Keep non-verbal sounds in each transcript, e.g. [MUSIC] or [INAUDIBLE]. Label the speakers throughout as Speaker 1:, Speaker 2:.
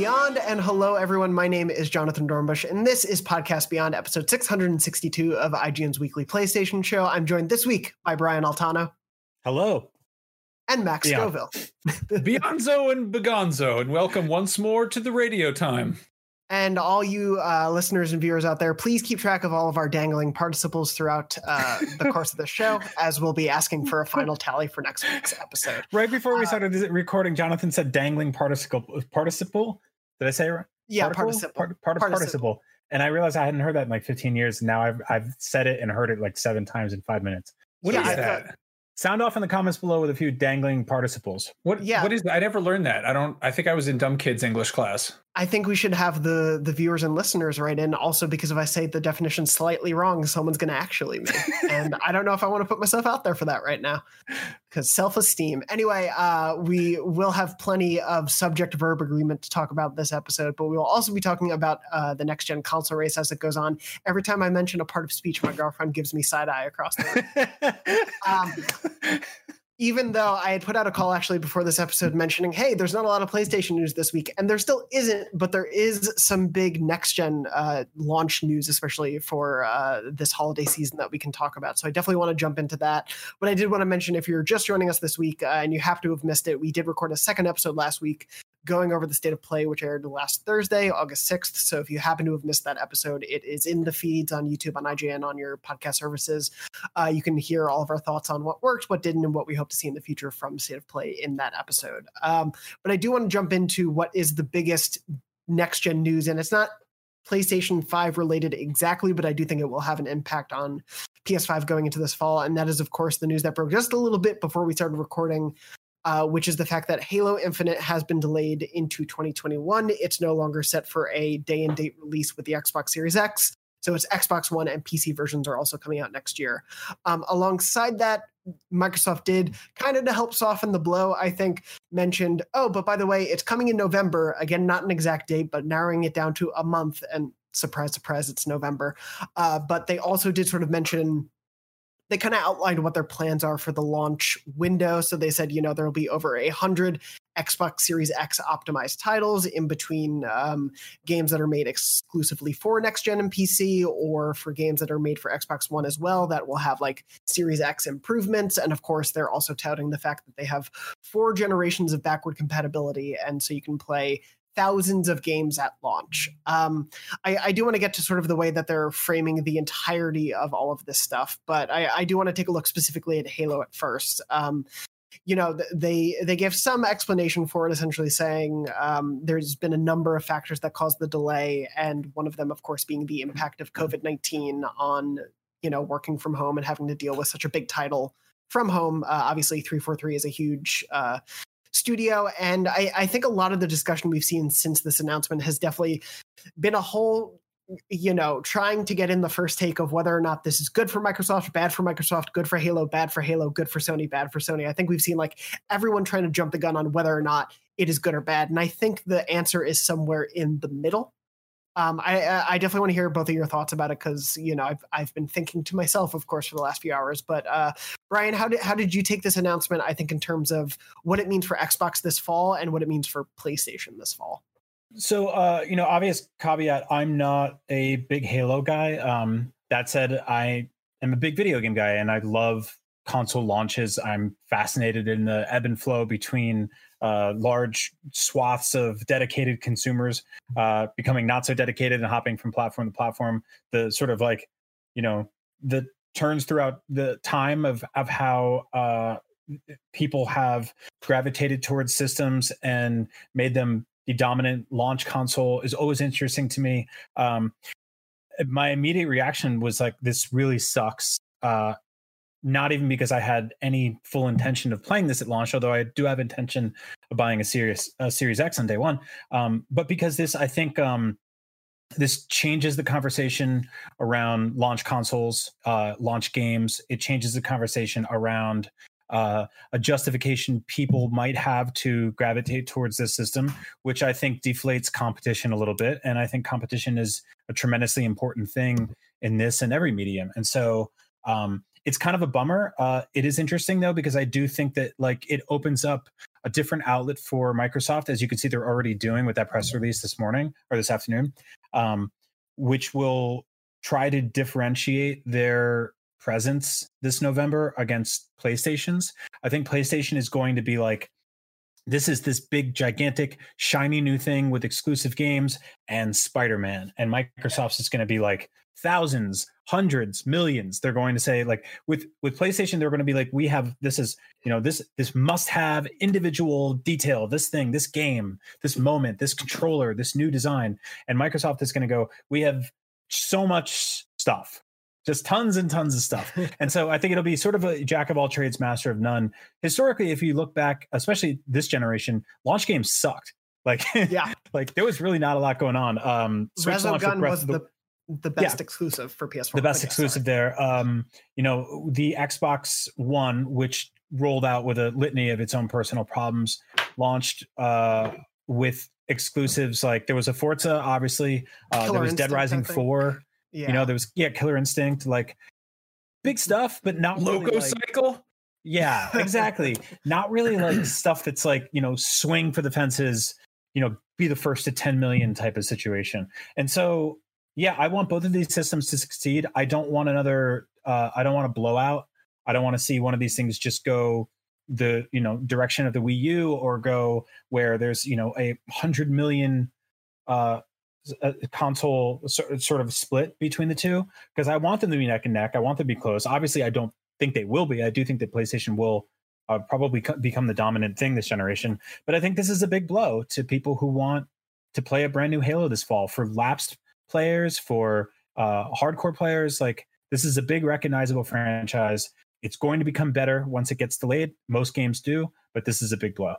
Speaker 1: Beyond. And hello, everyone. My name is Jonathan Dornbush, and this is Podcast Beyond, episode 662 of IGN's weekly PlayStation show. I'm joined this week by Brian Altano.
Speaker 2: Hello.
Speaker 1: And Max Beyond. Scoville. [LAUGHS]
Speaker 3: Beyonzo and Begonzo, and welcome once more to the radio time.
Speaker 1: And all you uh, listeners and viewers out there, please keep track of all of our dangling participles throughout uh, the [LAUGHS] course of the show, as we'll be asking for a final tally for next week's episode.
Speaker 2: Right before we uh, started uh, recording, Jonathan said dangling participle. Participle? Did I say it right?
Speaker 1: Yeah, participle.
Speaker 2: Part, part, participle. participle. And I realized I hadn't heard that in like 15 years. Now I've I've said it and heard it like seven times in five minutes.
Speaker 3: What yeah, is that?
Speaker 2: Sound off in the comments below with a few dangling participles.
Speaker 3: What? Yeah. What is that? I never learned that. I don't. I think I was in dumb kids English class.
Speaker 1: I think we should have the the viewers and listeners write in also because if I say the definition slightly wrong, someone's going to actually me, [LAUGHS] and I don't know if I want to put myself out there for that right now because self esteem. Anyway, uh, we will have plenty of subject verb agreement to talk about this episode, but we will also be talking about uh, the next gen console race as it goes on. Every time I mention a part of speech, my girlfriend gives me side eye across the room. [LAUGHS] um, even though I had put out a call actually before this episode mentioning, hey, there's not a lot of PlayStation news this week, and there still isn't, but there is some big next gen uh, launch news, especially for uh, this holiday season that we can talk about. So I definitely want to jump into that. But I did want to mention if you're just joining us this week uh, and you have to have missed it, we did record a second episode last week going over the state of play, which aired last Thursday, August 6th. So if you happen to have missed that episode, it is in the feeds on YouTube, on IGN, on your podcast services. Uh, you can hear all of our thoughts on what worked, what didn't, and what we hope to see in the future from state of play in that episode. Um, but I do want to jump into what is the biggest next gen news, and it's not PlayStation 5 related exactly, but I do think it will have an impact on PS5 going into this fall. And that is, of course, the news that broke just a little bit before we started recording uh, which is the fact that Halo Infinite has been delayed into 2021. It's no longer set for a day and date release with the Xbox Series X. So its Xbox One and PC versions are also coming out next year. Um, alongside that, Microsoft did kind of to help soften the blow, I think, mentioned, oh, but by the way, it's coming in November. Again, not an exact date, but narrowing it down to a month. And surprise, surprise, it's November. Uh, but they also did sort of mention they kind of outlined what their plans are for the launch window. So they said, you know, there will be over a hundred Xbox Series X optimized titles in between um, games that are made exclusively for next gen and PC, or for games that are made for Xbox One as well that will have like Series X improvements. And of course, they're also touting the fact that they have four generations of backward compatibility, and so you can play thousands of games at launch. Um, I, I, do want to get to sort of the way that they're framing the entirety of all of this stuff, but I, I do want to take a look specifically at Halo at first. Um, you know, they they give some explanation for it, essentially saying um, there's been a number of factors that caused the delay, and one of them, of course, being the impact of COVID nineteen on you know working from home and having to deal with such a big title from home. Uh, obviously, three four three is a huge uh, studio. And I, I think a lot of the discussion we've seen since this announcement has definitely been a whole you know, trying to get in the first take of whether or not this is good for Microsoft, bad for Microsoft, good for Halo, bad for Halo, good for Sony, bad for Sony. I think we've seen like everyone trying to jump the gun on whether or not it is good or bad. And I think the answer is somewhere in the middle. Um, I, I definitely want to hear both of your thoughts about it because you know I've I've been thinking to myself, of course, for the last few hours. But uh, Brian, how did how did you take this announcement? I think in terms of what it means for Xbox this fall and what it means for PlayStation this fall.
Speaker 2: So, uh, you know, obvious caveat: I'm not a big Halo guy. Um, that said, I am a big video game guy, and I love console launches. I'm fascinated in the ebb and flow between uh, large swaths of dedicated consumers uh, becoming not so dedicated and hopping from platform to platform. The sort of like, you know, the turns throughout the time of of how uh, people have gravitated towards systems and made them the dominant launch console is always interesting to me. Um, my immediate reaction was like, "This really sucks." Uh, not even because I had any full intention of playing this at launch, although I do have intention of buying a Series a Series X on day one. Um, but because this, I think um, this changes the conversation around launch consoles, uh, launch games. It changes the conversation around uh, a justification people might have to gravitate towards this system, which I think deflates competition a little bit. And I think competition is a tremendously important thing in this and every medium. And so um, it's kind of a bummer. Uh, it is interesting though because I do think that like it opens up a different outlet for Microsoft, as you can see they're already doing with that press release this morning or this afternoon, um, which will try to differentiate their presence this November against PlayStation's. I think PlayStation is going to be like, this is this big, gigantic, shiny new thing with exclusive games and Spider Man. And Microsoft's is going to be like thousands, hundreds, millions. They're going to say like with with PlayStation, they're going to be like, we have this is you know this this must have individual detail. This thing, this game, this moment, this controller, this new design. And Microsoft is going to go, we have so much stuff just tons and tons of stuff. [LAUGHS] and so I think it'll be sort of a jack of all trades, master of none. Historically, if you look back, especially this generation, launch games sucked. Like, yeah, [LAUGHS] like there was really not a lot going on. Um,
Speaker 1: Switch Resogun was the, the best yeah, exclusive for PS4.
Speaker 2: The best exclusive sorry. there. Um, you know, the Xbox One, which rolled out with a litany of its own personal problems, launched uh, with exclusives like there was a Forza, obviously. Uh, there was Dead Rising Four. Yeah. You know, there was yeah, Killer Instinct, like big stuff, but not
Speaker 3: Loco
Speaker 2: really, like,
Speaker 3: Cycle.
Speaker 2: Yeah, exactly. [LAUGHS] not really like stuff that's like you know swing for the fences. You know, be the first to 10 million type of situation. And so, yeah, I want both of these systems to succeed. I don't want another. Uh, I don't want a blowout. I don't want to see one of these things just go the you know direction of the Wii U or go where there's you know a hundred million uh, console sort of split between the two because I want them to be neck and neck. I want them to be close. Obviously, I don't think they will be. I do think that PlayStation will uh, probably become the dominant thing this generation. But I think this is a big blow to people who want to play a brand new Halo this fall for lapsed players, for uh, hardcore players. Like this is a big recognizable franchise. It's going to become better once it gets delayed. Most games do, but this is a big blow.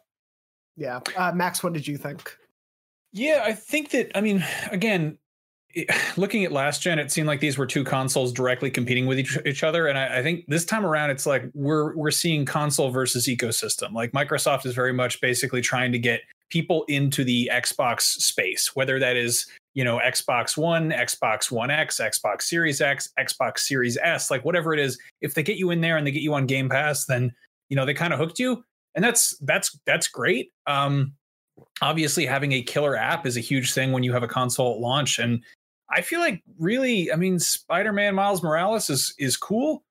Speaker 1: Yeah, uh, Max, what did you think?
Speaker 3: Yeah, I think that, I mean, again, [SIGHS] looking at last gen, it seemed like these were two consoles directly competing with each, each other, and I, I, think this time around, it's like we're we're seeing console versus ecosystem. Like Microsoft is very much basically trying to get people into the Xbox space, whether that is you know Xbox One, Xbox One X, Xbox Series X, Xbox Series S, like whatever it is. If they get you in there and they get you on Game Pass, then you know they kind of hooked you, and that's that's that's great. Um, obviously having a killer app is a huge thing when you have a console at launch and i feel like really i mean spider-man miles morales is is cool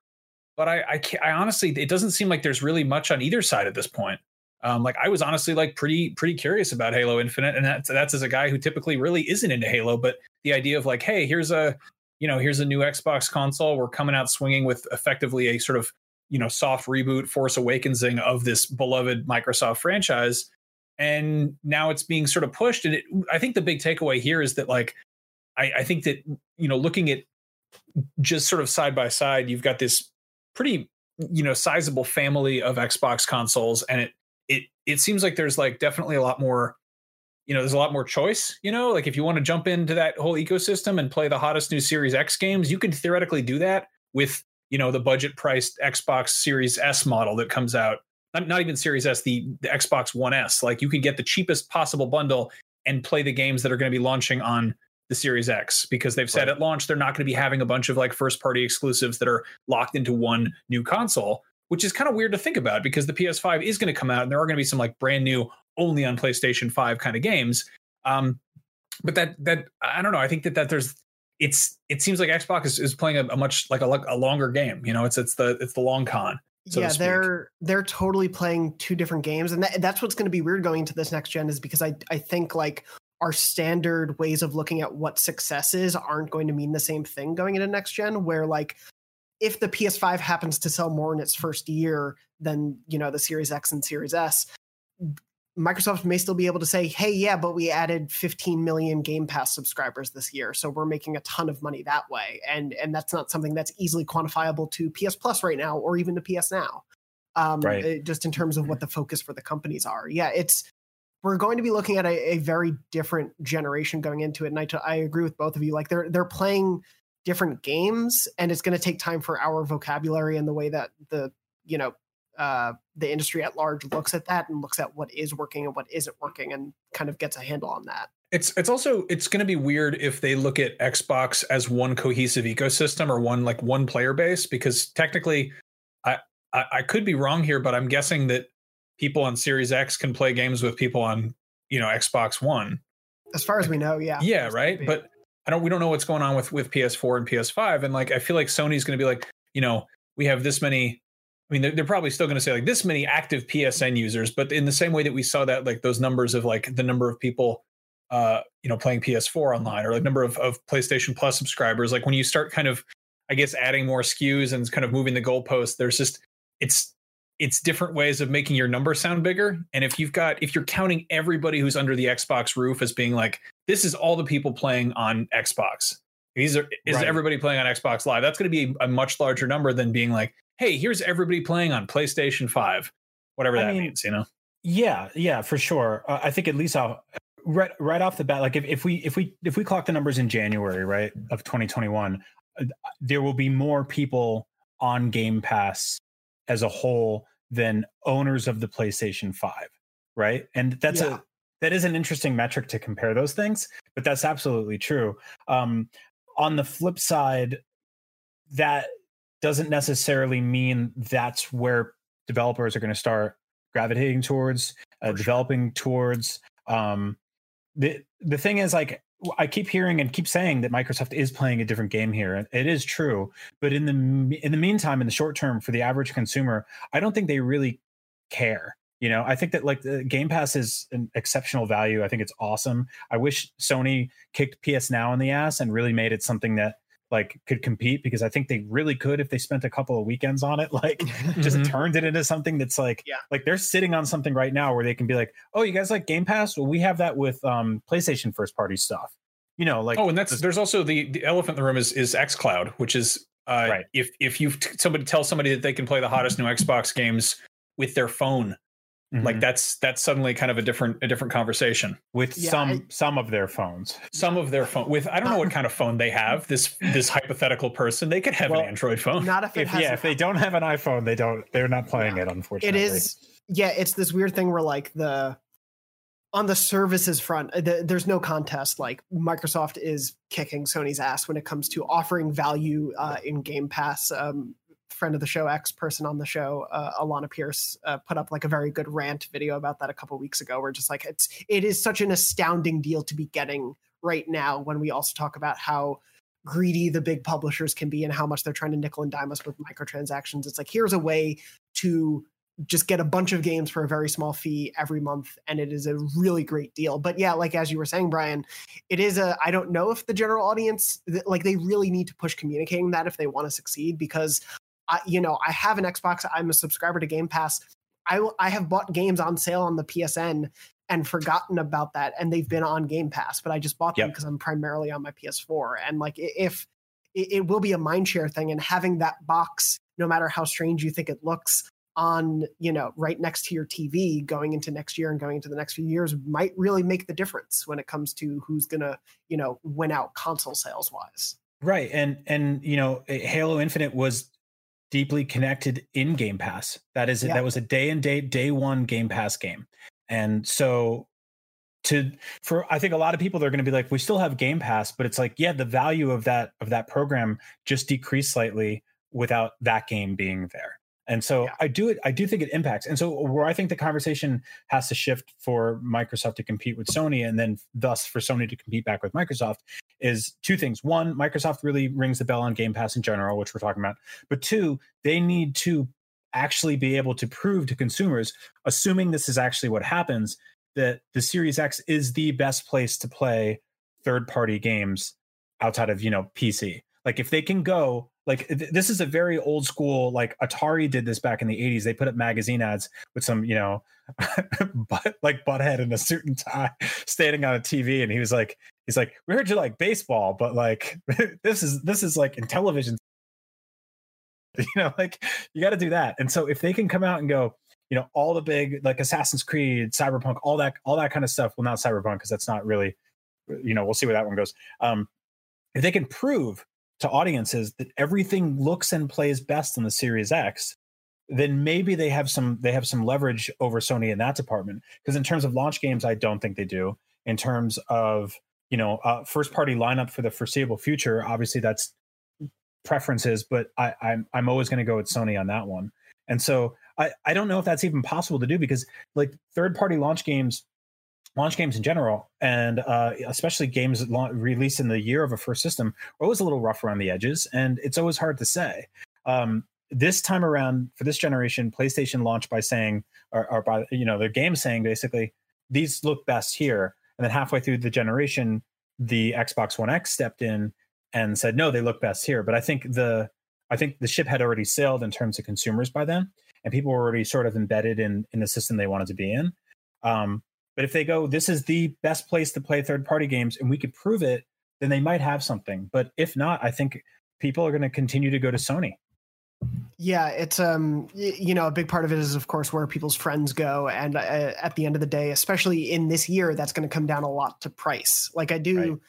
Speaker 3: but i i, I honestly it doesn't seem like there's really much on either side at this point um, like i was honestly like pretty pretty curious about halo infinite and that's that's as a guy who typically really isn't into halo but the idea of like hey here's a you know here's a new xbox console we're coming out swinging with effectively a sort of you know soft reboot force awakening of this beloved microsoft franchise and now it's being sort of pushed. And it, I think the big takeaway here is that like I, I think that you know looking at just sort of side by side, you've got this pretty you know sizable family of Xbox consoles, and it it it seems like there's like definitely a lot more you know there's a lot more choice you know like if you want to jump into that whole ecosystem and play the hottest new series x games you can theoretically do that with you know the budget priced xbox series s model that comes out not, not even Series S, the, the Xbox One S. Like you could get the cheapest possible bundle and play the games that are going to be launching on the Series X because they've said right. at launch they're not going to be having a bunch of like first party exclusives that are locked into one new console, which is kind of weird to think about because the PS5 is going to come out and there are going to be some like brand new only on PlayStation 5 kind of games. Um, but that that I don't know. I think that that there's it's it seems like Xbox is, is playing a, a much like a, a longer game. You know, it's it's the it's the long con. So
Speaker 1: yeah, they're they're totally playing two different games, and that, that's what's going to be weird going into this next gen is because I I think like our standard ways of looking at what success is aren't going to mean the same thing going into next gen. Where like if the PS5 happens to sell more in its first year than you know the Series X and Series S, Microsoft may still be able to say, hey, yeah, but we added 15 million Game Pass subscribers this year. So we're making a ton of money that way. And and that's not something that's easily quantifiable to PS Plus right now or even to PS Now. Um, right. Eh, just in terms of what the focus for the companies are. Yeah, it's we're going to be looking at a, a very different generation going into it. And I, t- I agree with both of you. Like they're they're playing different games, and it's going to take time for our vocabulary and the way that the you know uh, the industry at large looks at that and looks at what is working and what isn't working and kind of gets a handle on that.
Speaker 3: It's it's also it's going to be weird if they look at Xbox as one cohesive ecosystem or one like one player base because technically I, I I could be wrong here but I'm guessing that people on Series X can play games with people on you know Xbox One.
Speaker 1: As far as we know, yeah.
Speaker 3: Yeah, right. But I don't. We don't know what's going on with with PS4 and PS5, and like I feel like Sony's going to be like, you know, we have this many. I mean, they're, they're probably still going to say like this many active PSN users, but in the same way that we saw that like those numbers of like the number of people, uh, you know, playing PS4 online or like number of of PlayStation Plus subscribers, like when you start kind of, I guess, adding more SKUs and kind of moving the goalpost, there's just it's it's different ways of making your number sound bigger. And if you've got if you're counting everybody who's under the Xbox roof as being like this is all the people playing on Xbox. These are is
Speaker 2: Right.
Speaker 3: everybody playing on Xbox Live? That's going to be a much larger number than being like, hey, here's everybody playing on PlayStation Five, whatever
Speaker 2: I
Speaker 3: that
Speaker 2: mean,
Speaker 3: means. You know,
Speaker 2: Yeah, yeah, for sure. Uh, I think at least I'll right right off the bat, like if, if we if we if we clock the numbers in January, right, of 2021, uh, there will be more people on Game Pass as a whole than owners of the PlayStation 5, right? And that's
Speaker 1: Yeah.
Speaker 2: a that is an interesting metric to compare those things, but that's absolutely true. Um, on the flip side, that doesn't necessarily mean that's where developers are going to start gravitating towards, uh, developing towards. Um, the the thing is, like, I keep hearing and keep saying that Microsoft is playing a different game here, and it is true. But in the in the meantime, in the short term, for the average consumer, I don't think they really care. You know, I think that like the Game Pass is an exceptional value. I think it's awesome. I wish Sony kicked PS Now in the ass and really made it something that like could compete because I think they really could if they spent a couple of weekends on it. [LAUGHS] Like [LAUGHS] just
Speaker 3: Mhm.
Speaker 2: turned it into something that's like
Speaker 1: Yeah.
Speaker 2: like they're sitting on something right now where they can be like, oh, you guys like Game Pass? Well, we have that with um PlayStation first party stuff. You know, like
Speaker 3: oh, and that's
Speaker 2: this-
Speaker 3: there's also the the elephant in the room is is XCloud, which is uh,
Speaker 2: Right.
Speaker 3: if if you somebody tell somebody that they can play the hottest new Xbox games with their phone, like
Speaker 2: mhm,
Speaker 3: that's that's suddenly kind of a different a different conversation.
Speaker 2: with
Speaker 1: Yeah,
Speaker 2: some
Speaker 1: I-
Speaker 2: some of their phones.
Speaker 3: some of their phone with I don't know what kind of phone they have. This this hypothetical person, they could have
Speaker 2: Well,
Speaker 3: an Android phone.
Speaker 1: Not if it
Speaker 2: If
Speaker 1: has
Speaker 2: yeah, if they don't have an iPhone, they don't they're not playing
Speaker 1: Yeah.
Speaker 2: it, unfortunately.
Speaker 1: it is yeah it's this weird thing where like the on the services front uh, the, there's no contest like microsoft is kicking sony's ass when it comes to offering value uh, in game pass um, friend of the show ex person on the show uh, alanah pearce uh, put up like a very good rant video about that a couple weeks ago where just like it's it is such an astounding deal to be getting right now when we also talk about how greedy the big publishers can be and how much they're trying to nickel and dime us with microtransactions. It's like here's a way to just get a bunch of games for a very small fee every month and it is a really great deal. But yeah like as you were saying brian it is a i don't know if the general audience like they really need to push communicating that if they want to succeed because i you know i have an xbox i'm a subscriber to game pass i i have bought games on sale on the psn and forgotten about that and they've been on game pass but i just bought them
Speaker 2: Yep.
Speaker 1: because i'm primarily on my ps4 and like if it, it will be a mindshare thing and having that box no matter how strange you think it looks on you know right next to your tv going into next year and going into the next few years might really make the difference when it comes to who's gonna you know win out console sales wise
Speaker 2: Right. And and you know, eh, Halo Infinite was deeply connected in Game Pass. That is
Speaker 1: Yeah.
Speaker 2: that was a day and day day one Game Pass game. And so to for I think a lot of people they're going to be like we still have Game Pass, but it's like yeah, the value of that of that program just decreased slightly without that game being there. And so
Speaker 1: Yeah.
Speaker 2: I do it I do think it impacts. And so where I think the conversation has to shift for Microsoft to compete with Sony and then thus for Sony to compete back with Microsoft is two things. One, Microsoft really rings the bell on Game Pass in general, which we're talking about. But two, they need to actually be able to prove to consumers, assuming this is actually what happens, that the Series X is the best place to play third party games outside of, you know, PC. Like if they can go, like th- this is a very old school, like Atari did this back in the 80s. They put up magazine ads with some, you know, [LAUGHS] but like butthead in a suit and tie [LAUGHS] standing on a TV. And he was like, he's like, we heard you like baseball, but like [LAUGHS] this is this is like in television. You know, like you got to do that. And so if they can come out and go, you know, all the big like Assassin's Creed, Cyberpunk, all that, all that kind of stuff. Well, not Cyberpunk because that's not really, you know, we'll see where that one goes. Um, if they can prove to audiences that everything looks and plays best in the Series X, then maybe they have some they have some leverage over Sony in that department. Because in terms of launch games, I don't think they do. In terms of you know uh, first party lineup for the foreseeable future, obviously that's preferences, but I, I'm I'm always going to go with Sony on that one. And so I, I don't know if that's even possible to do because like third party launch games launch games in general, and uh, especially games la- released in the year of a first system, are always a little rough around the edges, and it's always hard to say. Um, this time around, for this generation, PlayStation launched by saying, or, or by you know, their game saying basically, these look best here, and then halfway through the generation, the Xbox One X stepped in and said, no, they look best here. But I think the I think the ship had already sailed in terms of consumers by then, and people were already sort of embedded in in the system they wanted to be in. Um, but if they go, this is the best place to play third party games, and we could prove it, then they might have something. But if not, I think people are going to continue to go to Sony.
Speaker 1: Yeah, it's um you know a big part of it is of course where people's friends go, and uh, at the end of the day, especially in this year, that's going to come down a lot to price. Like I do. Right.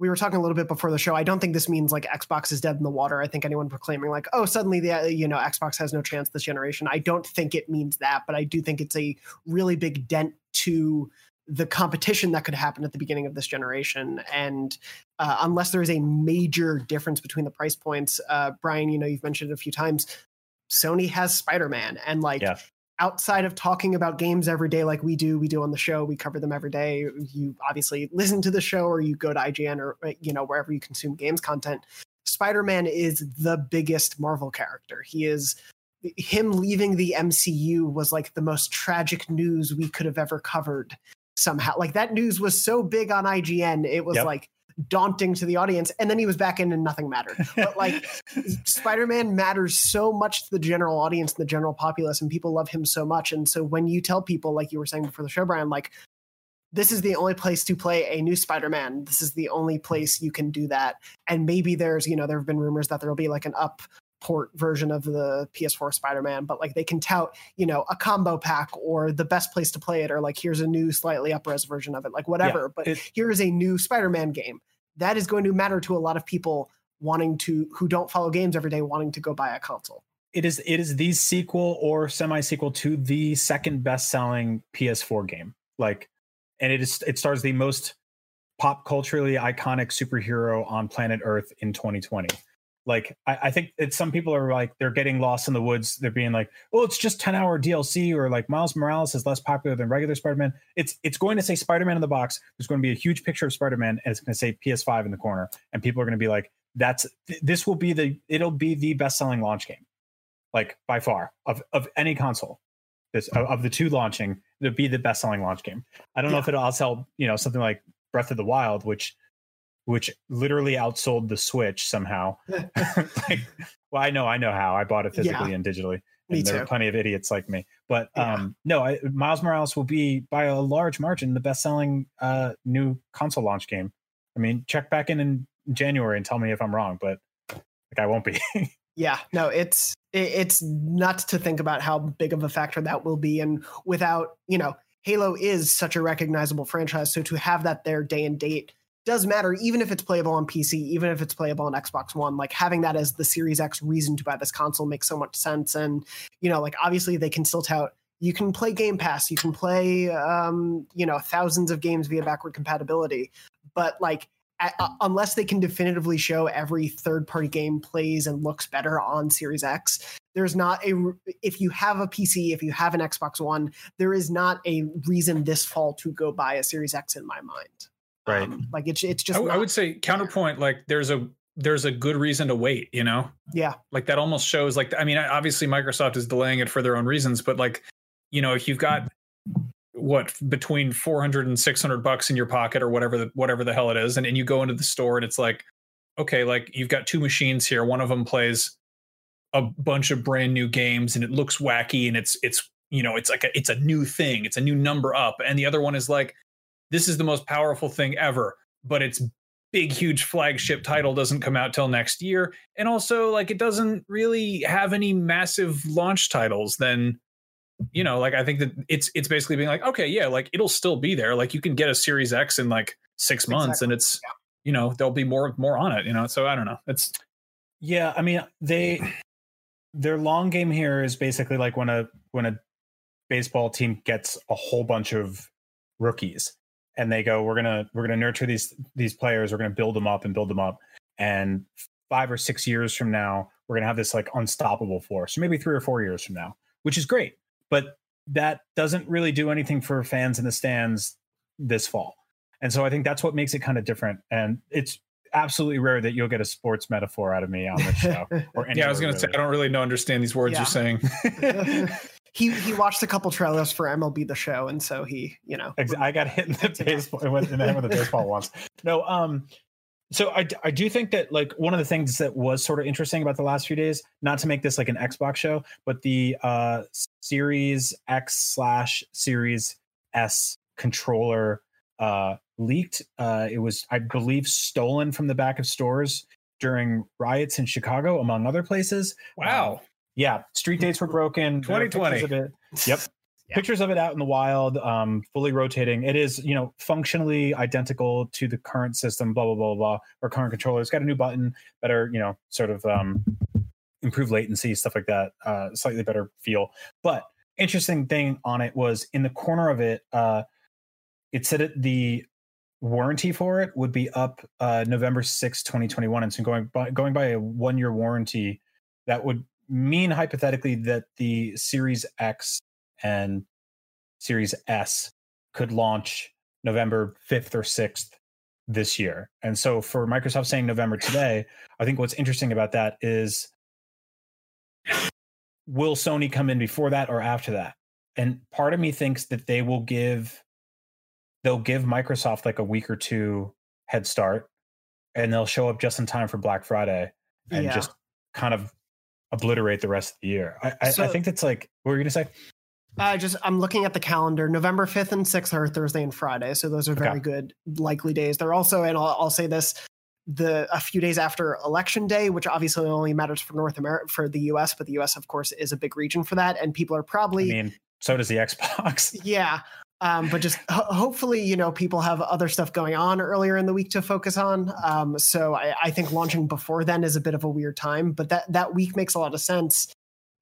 Speaker 1: We were talking a little bit before the show. I don't think this means like Xbox is dead in the water. I think anyone proclaiming like, oh, suddenly the uh, you know Xbox has no chance this generation. I don't think it means that, but I do think it's a really big dent to the competition that could happen at the beginning of this generation. And uh, unless there is a major difference between the price points, uh, Brian, you know, you've mentioned it a few times, Sony has Spider Man. And like, yeah. Outside of talking about games every day like we do, we do on the show, we cover them every day. You obviously listen to the show or you go to IGN or, uh, you know, wherever you consume games content. Spider Man is the biggest Marvel character. He is him leaving the MCU was like the most tragic news we could have ever covered somehow. Like that news was so big on IGN, it was yep. like daunting to the audience. And then he was back in and nothing mattered. But like [LAUGHS] Spider Man matters so much to the general audience and the general populace, and people love him so much. And so when you tell people, like you were saying before the show, Brian, like, this is the only place to play a new Spider-Man. This is the only place you can do that. And maybe there's, you know, there have been rumors that there'll be like an up port version of the PS4 Spider-Man, but like they can tout, you know, a combo pack or the best place to play it, or like here's a new slightly up res version of it, like whatever. Yeah, but it, here is a new Spider-Man game. That is going to matter to a lot of people wanting to who don't follow games every day, wanting to go buy a console.
Speaker 2: It is it is the sequel or semi-sequel to the second best-selling PS4 game. Like, and it is it stars the most pop culturally iconic superhero on planet Earth in 2020 like I, I, think it's some people are like they're getting lost in the woods. They're being like oh it's just 10 hour dlc or like miles morales is less popular than regular spider-man. It's it's going to say spider-man in the box. There's going to be a huge picture of spider-man and it's going to say ps5 in the corner. And people are going to be like that's this will be the it'll be the best selling launch game like by far of of any console. This of, of the two launching it'll be the best selling launch game. I don't yeah. know if it'll sell. you know something like breath of the wild which which literally outsold the Switch somehow. [LAUGHS] [LAUGHS] like, well, I know, I know how. I bought it physically yeah, and digitally. And me there too. are plenty of idiots like me. But yeah. um, no, I, Miles Morales will be by a large margin the best-selling uh, new console launch game. I mean, check back in in January and tell me if I'm wrong, but like I won't be. [LAUGHS]
Speaker 1: yeah, no, it's it's nuts to think about how big of a factor that will be, and without you know, Halo is such a recognizable franchise, so to have that there day and date does matter, even if it's playable on PC, even if it's playable on Xbox One. Like having that as the Series X reason to buy this console makes so much sense. And you know, like obviously they can still tout you can play Game Pass, you can play um, you know thousands of games via backward compatibility, but like unless they can definitively show every third party game plays and looks better on Series X, there's not a if you have a PC, if you have an Xbox One, there is not a reason this fall to go buy a Series X in my mind.
Speaker 2: Right. Um,
Speaker 1: like it's it's just.
Speaker 3: I, I would say counterpoint. Like there's a there's a good reason to wait. You know.
Speaker 1: Yeah.
Speaker 3: Like that almost shows. Like I mean, obviously Microsoft is delaying it for their own reasons, but like you know, if you've got what between 400 and 600 bucks in your pocket or whatever the whatever the hell it is and, and you go into the store and it's like okay like you've got two machines here one of them plays a bunch of brand new games and it looks wacky and it's it's you know it's like a, it's a new thing it's a new number up and the other one is like this is the most powerful thing ever, but its big, huge flagship title doesn't come out till next year. And also, like, it doesn't really have any massive launch titles, then you know, like I think that it's it's basically being like, okay, yeah, like it'll still be there. Like you can get a Series X in like six months, exactly. and it's yeah. you know there'll be more more on it. You know, so I don't know. It's
Speaker 2: yeah. I mean, they their long game here is basically like when a when a baseball team gets a whole bunch of rookies and they go, we're gonna we're gonna nurture these these players, we're gonna build them up and build them up, and five or six years from now, we're gonna have this like unstoppable force, or maybe three or four years from now, which is great. but that doesn't really do anything for fans in the stands this fall. And so I think that's what makes it kind of different. And it's absolutely rare that you'll get a sports metaphor out of me on this show. Or [LAUGHS]
Speaker 3: yeah, I was
Speaker 2: going
Speaker 3: to say I don't really know understand these words
Speaker 1: Yeah.
Speaker 3: you're saying. [LAUGHS] [LAUGHS]
Speaker 1: he he watched a couple trailers for MLB the show, and so he, you know,
Speaker 2: I got hit in the baseball in the head with a baseball once. No, um, so I I do think that like one of the things that was sort of interesting about the last few days, not to make this like an Xbox show, but the uh Series X slash Series S controller uh leaked. Uh, it was I believe stolen from the back of stores during riots in Chicago, among other places.
Speaker 3: Wow.
Speaker 2: Yeah, street dates were broken.
Speaker 3: 2020.
Speaker 2: pictures of it. Yep.
Speaker 1: Yeah.
Speaker 2: Pictures of it out in the wild, um, fully rotating. It is, you know, functionally identical to the current system, blah, blah, blah, blah, or current controller. It's got a new button, better, you know, sort of um, improved latency, stuff like that, uh, slightly better feel. But interesting thing on it was in the corner of it, uh, it said it, the warranty for it would be up uh, November 6, 2021. And so going by, going by a one year warranty, that would mean hypothetically that the Series X and Series S could launch November 5th or 6th this year. And so for Microsoft saying November today, I think what's interesting about that is will Sony come in before that or after that? And part of me thinks that they will give they'll give Microsoft like a week or two head start and they'll show up just in time for Black Friday and
Speaker 1: Yeah.
Speaker 2: just kind of obliterate the rest of the year. I, I, I think that's like what were you gonna say?
Speaker 1: I just I'm looking at the calendar. November 5th and 6th are Thursday and Friday, so those are very
Speaker 2: Okay.
Speaker 1: good likely days. They're also, and I'll, I'll say this, the a few days after Election Day, which obviously only matters for North America for the U.S., but the U.S. of course is a big region for that, and people are probably I
Speaker 2: mean, so does the Xbox.
Speaker 1: yeah. Um, but just ho- hopefully, you know, people have other stuff going on earlier in the week to focus on. Um, so I, I think launching before then is a bit of a weird time, but that that week makes a lot of sense.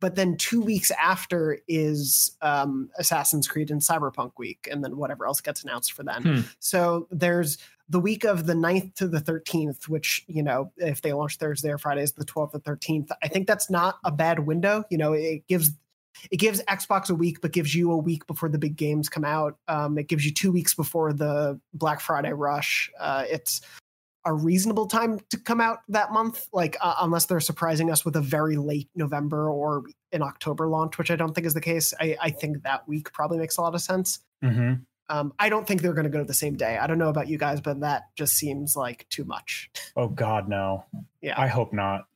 Speaker 1: But then two weeks after is um, Assassin's Creed and Cyberpunk week, and then whatever else gets announced for then.
Speaker 3: Hmm.
Speaker 1: So there's the week of the 9th to the 13th, which, you know, if they launch Thursday or Friday is the 12th or 13th. I think that's not a bad window. You know, it gives it gives Xbox a week, but gives you a week before the big games come out. Um, it gives you two weeks before the Black Friday rush. Uh, it's a reasonable time to come out that month, like uh, unless they're surprising us with a very late November or an October launch, which I don't think is the case. I, I think that week probably makes a lot of sense.
Speaker 2: hmm
Speaker 1: Um, I don't think they're going to go the same day. I don't know about you guys, but that just seems like too much.
Speaker 2: Oh God, no.
Speaker 1: Yeah.
Speaker 2: I hope not.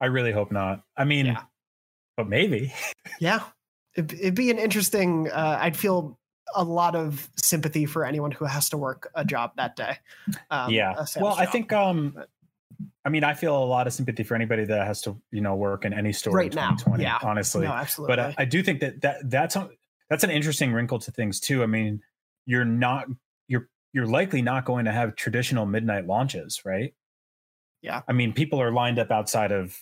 Speaker 2: I really hope not. I mean,
Speaker 1: Yeah.
Speaker 2: But maybe.
Speaker 1: Yeah, it'd, it'd be an interesting. Uh, I'd feel a lot of sympathy for anyone who has to work a job that day. Um,
Speaker 2: yeah. Well, I think um
Speaker 1: but-
Speaker 2: I mean, I feel a lot of sympathy for anybody that has to, you know, work in any store
Speaker 1: Right
Speaker 2: in
Speaker 1: now,
Speaker 2: 2020,
Speaker 1: yeah.
Speaker 2: honestly.
Speaker 1: no, absolutely.
Speaker 2: but I, I do think that, that that's that's an interesting wrinkle to things too. I mean, you're not you're you're likely not going to have traditional midnight launches, right?
Speaker 1: Yeah.
Speaker 2: I mean, people are lined up outside of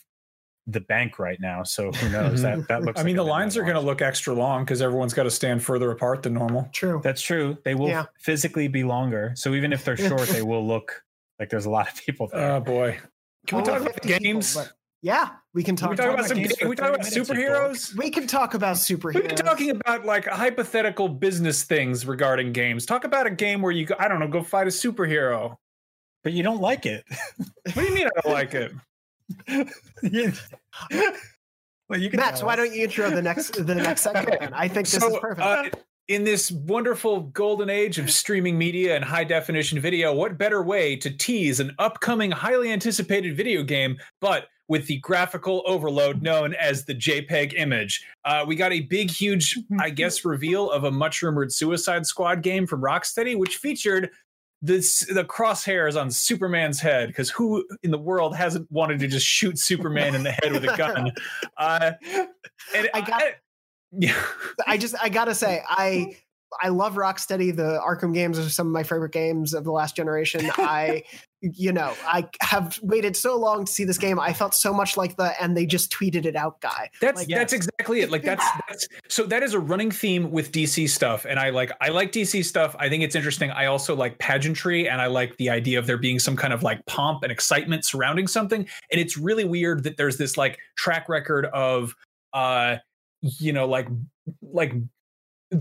Speaker 2: the bank right now, so who [LAUGHS] knows? that that looks.
Speaker 3: I mean,
Speaker 2: like
Speaker 3: the lines are going to look extra long because everyone's got to stand further apart than normal.
Speaker 1: True.
Speaker 2: That's true. They will
Speaker 1: Yeah.
Speaker 2: physically be longer, so even if they're short, they [LAUGHS] will look like there's a lot of people oh, there.
Speaker 3: Oh boy. Can we
Speaker 1: Only
Speaker 3: talk about
Speaker 1: 50 people,
Speaker 3: games?
Speaker 1: but- yeah, we can
Speaker 3: Can
Speaker 1: talk.
Speaker 3: we talk about
Speaker 2: about
Speaker 3: some?
Speaker 2: games
Speaker 3: Can we talk about
Speaker 2: 30 minutes, you
Speaker 3: superheroes?
Speaker 1: we can talk about superheroes.
Speaker 3: We've been talking about like hypothetical business things regarding games. Talk about a game where you, go, I don't know, go fight a superhero.
Speaker 2: But you don't like it.
Speaker 3: What do you mean I don't like it?
Speaker 2: Yeah. [LAUGHS] well, you can
Speaker 1: Max, why don't you intro the next the next segment? [LAUGHS] Then? I think this is perfect.
Speaker 3: uh, in this wonderful golden age of streaming media and high definition video, what better way to tease an upcoming, highly anticipated video game, but with the graphical overload known as the JPEG image? Uh, we got a big, huge, I guess, [LAUGHS] reveal of a much rumored Suicide Squad game from Rocksteady, which featured this the crosshairs on Superman's head because who in the world hasn't wanted to just shoot Superman in the head with a gun? [LAUGHS] Uh, and
Speaker 1: I got- [LAUGHS]
Speaker 3: yeah.
Speaker 1: I just I gotta say I I love Rocksteady. The Arkham games are some of my favorite games of the last generation. [LAUGHS] I you know I have waited so long to see this game. I felt so much like the and they just tweeted it out guy.
Speaker 3: That's
Speaker 1: Like,
Speaker 3: that's exactly it. Like that's [LAUGHS] that's so that is a running theme with DC stuff, and I like I like DC stuff. I think it's interesting. I also like pageantry, and I like the idea of there being some kind of like pomp and excitement surrounding something. And it's really weird that there's this like track record of uh you know, like like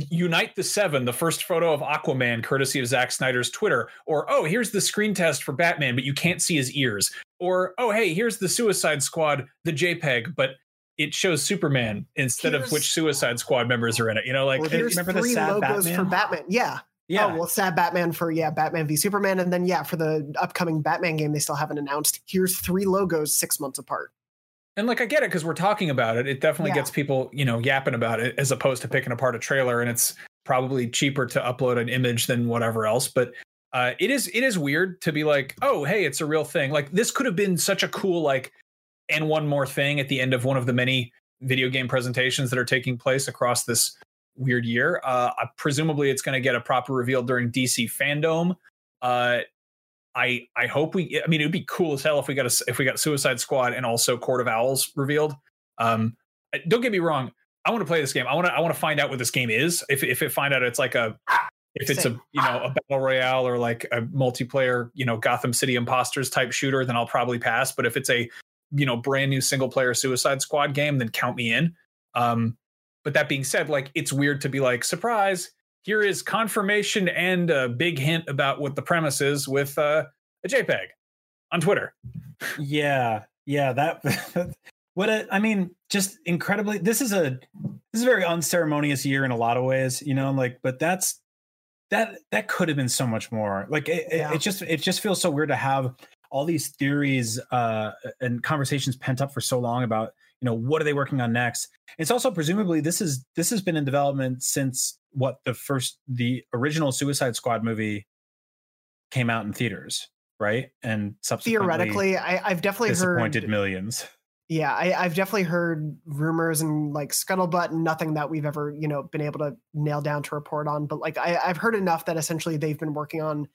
Speaker 3: Unite the Seven, the first photo of Aquaman, courtesy of Zack Snyder's Twitter. Or, oh, here's the screen test for Batman, but you can't see his ears. Or, oh, hey, here's the Suicide Squad, the JPEG, but it shows Superman instead here's, of which Suicide Squad members are in it. You know, like
Speaker 1: well, there's remember three the logos Batman? for Batman. Yeah. Yeah. Oh, well, sad Batman for yeah, Batman v Superman, and then yeah, for the upcoming Batman game, they still haven't announced. Here's three logos six months apart.
Speaker 3: And like I get it because we're talking about it. It definitely yeah. gets people, you know, yapping about it as opposed to picking apart a trailer. And it's probably cheaper to upload an image than whatever else. But uh, it is it is weird to be like, oh, hey, it's a real thing. Like this could have been such a cool like, and one more thing at the end of one of the many video game presentations that are taking place across this weird year. Uh, presumably, it's going to get a proper reveal during DC Fandom. Uh, I I hope we. I mean, it would be cool as hell if we got a if we got Suicide Squad and also Court of Owls revealed. Um, don't get me wrong. I want to play this game. I want to I want to find out what this game is. If if it find out it's like a if it's a you know a battle royale or like a multiplayer you know Gotham City Impostors type shooter, then I'll probably pass. But if it's a you know brand new single player Suicide Squad game, then count me in. Um, but that being said, like it's weird to be like surprise here is confirmation and a big hint about what the premise is with uh, a JPEG on Twitter.
Speaker 2: Yeah, yeah, that. [LAUGHS] what a, I mean, just incredibly. This is a this is a very unceremonious year in a lot of ways, you know. Like, but that's that that could have been so much more. Like, it, yeah. it, it just it just feels so weird to have all these theories uh, and conversations pent up for so long about you know what are they working on next it's also presumably this is this has been in development since what the first the original suicide squad movie came out in theaters right? And
Speaker 1: theoretically I, have definitely
Speaker 2: disappointed
Speaker 1: heard,
Speaker 2: millions.
Speaker 1: Yeah I, i've definitely heard rumors and like scuttlebutt and nothing that we've ever you know been able to nail down to report on but like I, i've heard enough that essentially they've been working on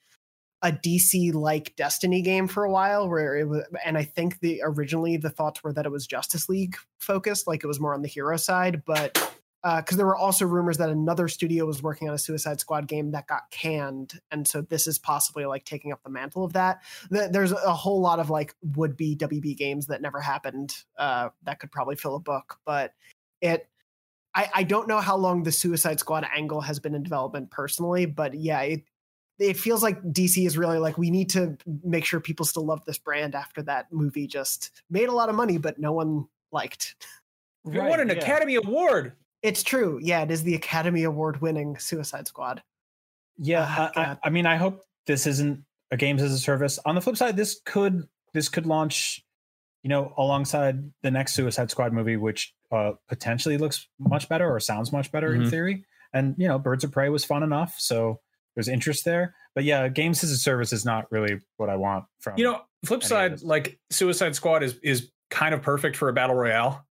Speaker 1: a DC like Destiny game for a while where it was and I think the originally the thoughts were that it was Justice League focused like it was more on the hero side but because uh, there were also rumors that another studio was working on a Suicide Squad game that got canned, and so this is possibly like taking up the mantle of that. There's a whole lot of like would be WB games that never happened uh, that could probably fill a book, but it. I, I don't know how long the Suicide Squad angle has been in development personally, but yeah, it, it feels like DC is really like we need to make sure people still love this brand after that movie just made a lot of money, but no one liked.
Speaker 3: You right, won an yeah. Academy Award.
Speaker 1: It's true. Yeah, it is the Academy Award winning Suicide Squad.
Speaker 2: Yeah, oh, I, I, mean, I hope this isn't a games as a service. On the flip side, this could this could launch, you know, alongside the next Suicide Squad movie, which uh, potentially looks much better or sounds much better mm-hmm. in theory. And you know, Birds of Prey was fun enough, so there's interest there. But yeah, games as a service is not really what I want from.
Speaker 3: You know, flip side, like Suicide Squad is is kind of perfect for a battle royale.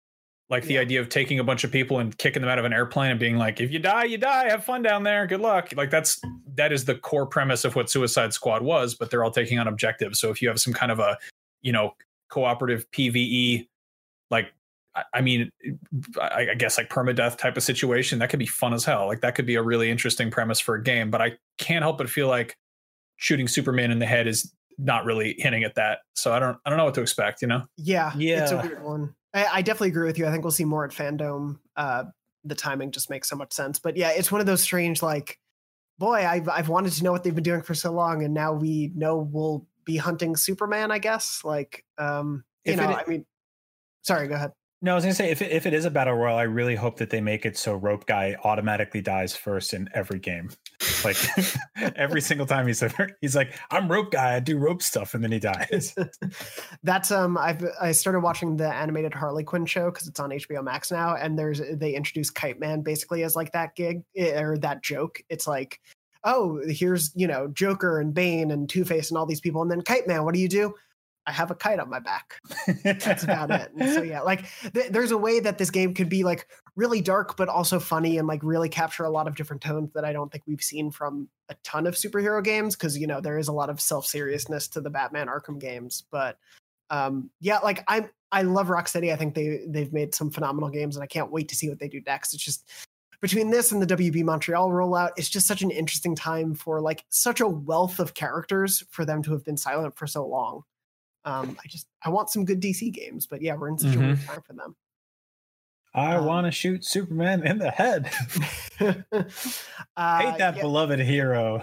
Speaker 3: Like yeah. the idea of taking a bunch of people and kicking them out of an airplane and being like, if you die, you die. Have fun down there. Good luck. Like that's that is the core premise of what Suicide Squad was, but they're all taking on objectives. So if you have some kind of a, you know, cooperative PVE, like I mean, I, guess like permadeath type of situation. That could be fun as hell. Like that could be a really interesting premise for a game. But I can't help but feel like shooting Superman in the head is not really hinting at that. So I don't, I don't know what to expect. You know?
Speaker 1: Yeah, yeah, it's a weird one. I, I definitely agree with you. I think we'll see more at Fandom. Uh, the timing just makes so much sense. But yeah, it's one of those strange like, boy, I've I've wanted to know what they've been doing for so long, and now we know we'll be hunting Superman. I guess like, um, you if know, it, I mean, sorry, go ahead.
Speaker 2: No, I was gonna say if it, if it is a battle royal, I really hope that they make it so Rope Guy automatically dies first in every game. [LAUGHS] Like every single time he's there, he's like, "I'm Rope Guy. I do rope stuff," and then he dies. [LAUGHS]
Speaker 1: That's um, I've I started watching the animated Harley Quinn show because it's on HBO Max now, and there's they introduce Kite Man basically as like that gig eh, or that joke. It's like, oh, here's you know Joker and Bane and Two Face and all these people, and then Kite Man, what do you do? I have a kite on my back. [LAUGHS] That's about it. And so yeah, like th- there's a way that this game could be like really dark, but also funny and like really capture a lot of different tones that I don't think we've seen from a ton of superhero games. Cause you know, there is a lot of self seriousness to the Batman Arkham games. But um, yeah, like I'm, I love Rocksteady. I think they, they've made some phenomenal games and I can't wait to see what they do next. It's just, between this and the WB Montreal rollout, it's just such an interesting time for like such a wealth of characters for them to have been silent for so long. Um, I just I want some good DC games, but yeah, we're in such mm-hmm. a weird time for them.
Speaker 2: I
Speaker 1: Um,
Speaker 2: want to shoot Superman in the head. [LAUGHS] [LAUGHS]
Speaker 1: uh,
Speaker 2: Hate that
Speaker 1: yeah,
Speaker 2: beloved hero.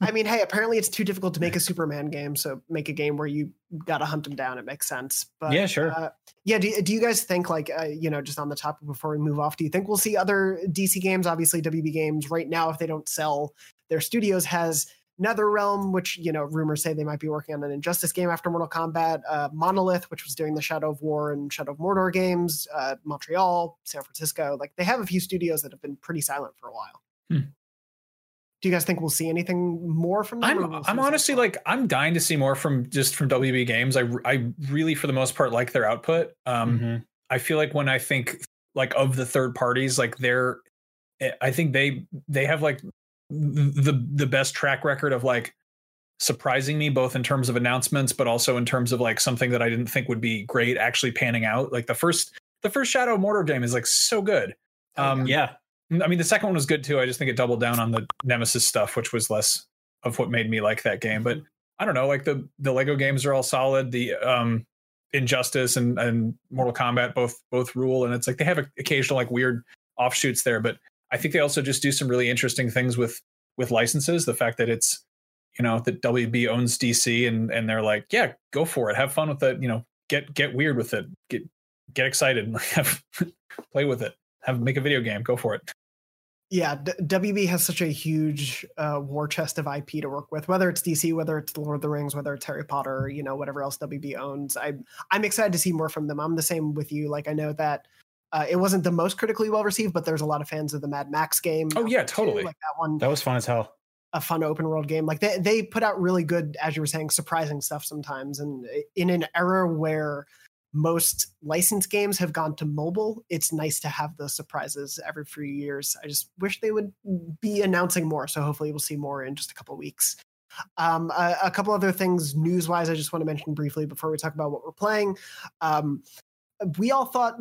Speaker 1: I mean, hey, [LAUGHS] apparently it's too difficult to make a Superman game, so make a game where you got to hunt him down. It makes sense. But
Speaker 2: Yeah, sure.
Speaker 1: Uh, yeah, do, do you guys think like uh, you know just on the topic before we move off? Do you think we'll see other DC games? Obviously, WB Games right now, if they don't sell their studios, has NetherRealm, which you know rumors say they might be working on an Injustice game after Mortal Kombat. Uh, Monolith, which was doing the Shadow of War and Shadow of Mordor games. Uh, Montreal, San Francisco. Like they have a few studios that have been pretty silent for a while.
Speaker 3: Hmm.
Speaker 1: Do you guys think we'll see anything more from them?
Speaker 3: I'm
Speaker 1: we'll
Speaker 3: I'm honestly
Speaker 1: more?
Speaker 3: like I'm dying to see more from just from WB Games. I I really for the most part like their output. Um,
Speaker 2: Mhm.
Speaker 3: I feel like when I think like of the third parties, like they're, eh, I think they they have like the the best track record of like surprising me both in terms of announcements, but also in terms of like something that I didn't think would be great actually panning out. Like the first the first Shadow of Mordor game is like so good. Um,
Speaker 2: Yeah.
Speaker 3: I mean, the second one was good too. I just think it doubled down on the Nemesis stuff, which was less of what made me like that game. But I don't know, like the the Lego games are all solid. The um Injustice and and Mortal Kombat both both rule, and it's like they have a, occasional like weird offshoots there. But I think they also just do some really interesting things with with licenses. The fact that it's you know that WB owns DC and and they're like, yeah, go for it, have fun with it. You know, get get weird with it, get get excited, and [LAUGHS] have play with it, have make a video game, go for it.
Speaker 1: yeah, D- WB has such a huge uh, war chest of IP to work with. Whether it's DC, whether it's Lord of the Rings, whether it's Harry Potter, you know, whatever else WB owns. I I'm excited to see more from them. I'm the same with you. Like I know that uh, it wasn't the most critically well received, but there's a lot of fans of the Mad Max game.
Speaker 3: Oh, yeah,
Speaker 1: too.
Speaker 3: totally.
Speaker 1: Like that one,
Speaker 2: That was fun as hell.
Speaker 1: a fun open world game. Like they they put out really good, as you were saying, surprising stuff sometimes. And in an era where most licensed games have gone to mobile, it's nice to have those surprises every few years. I just wish they would be announcing more. So hopefully we'll see more in just a couple weeks. Um, a, a couple other things news wise, I just want to mention briefly before we talk about what we're playing. Um, we all thought,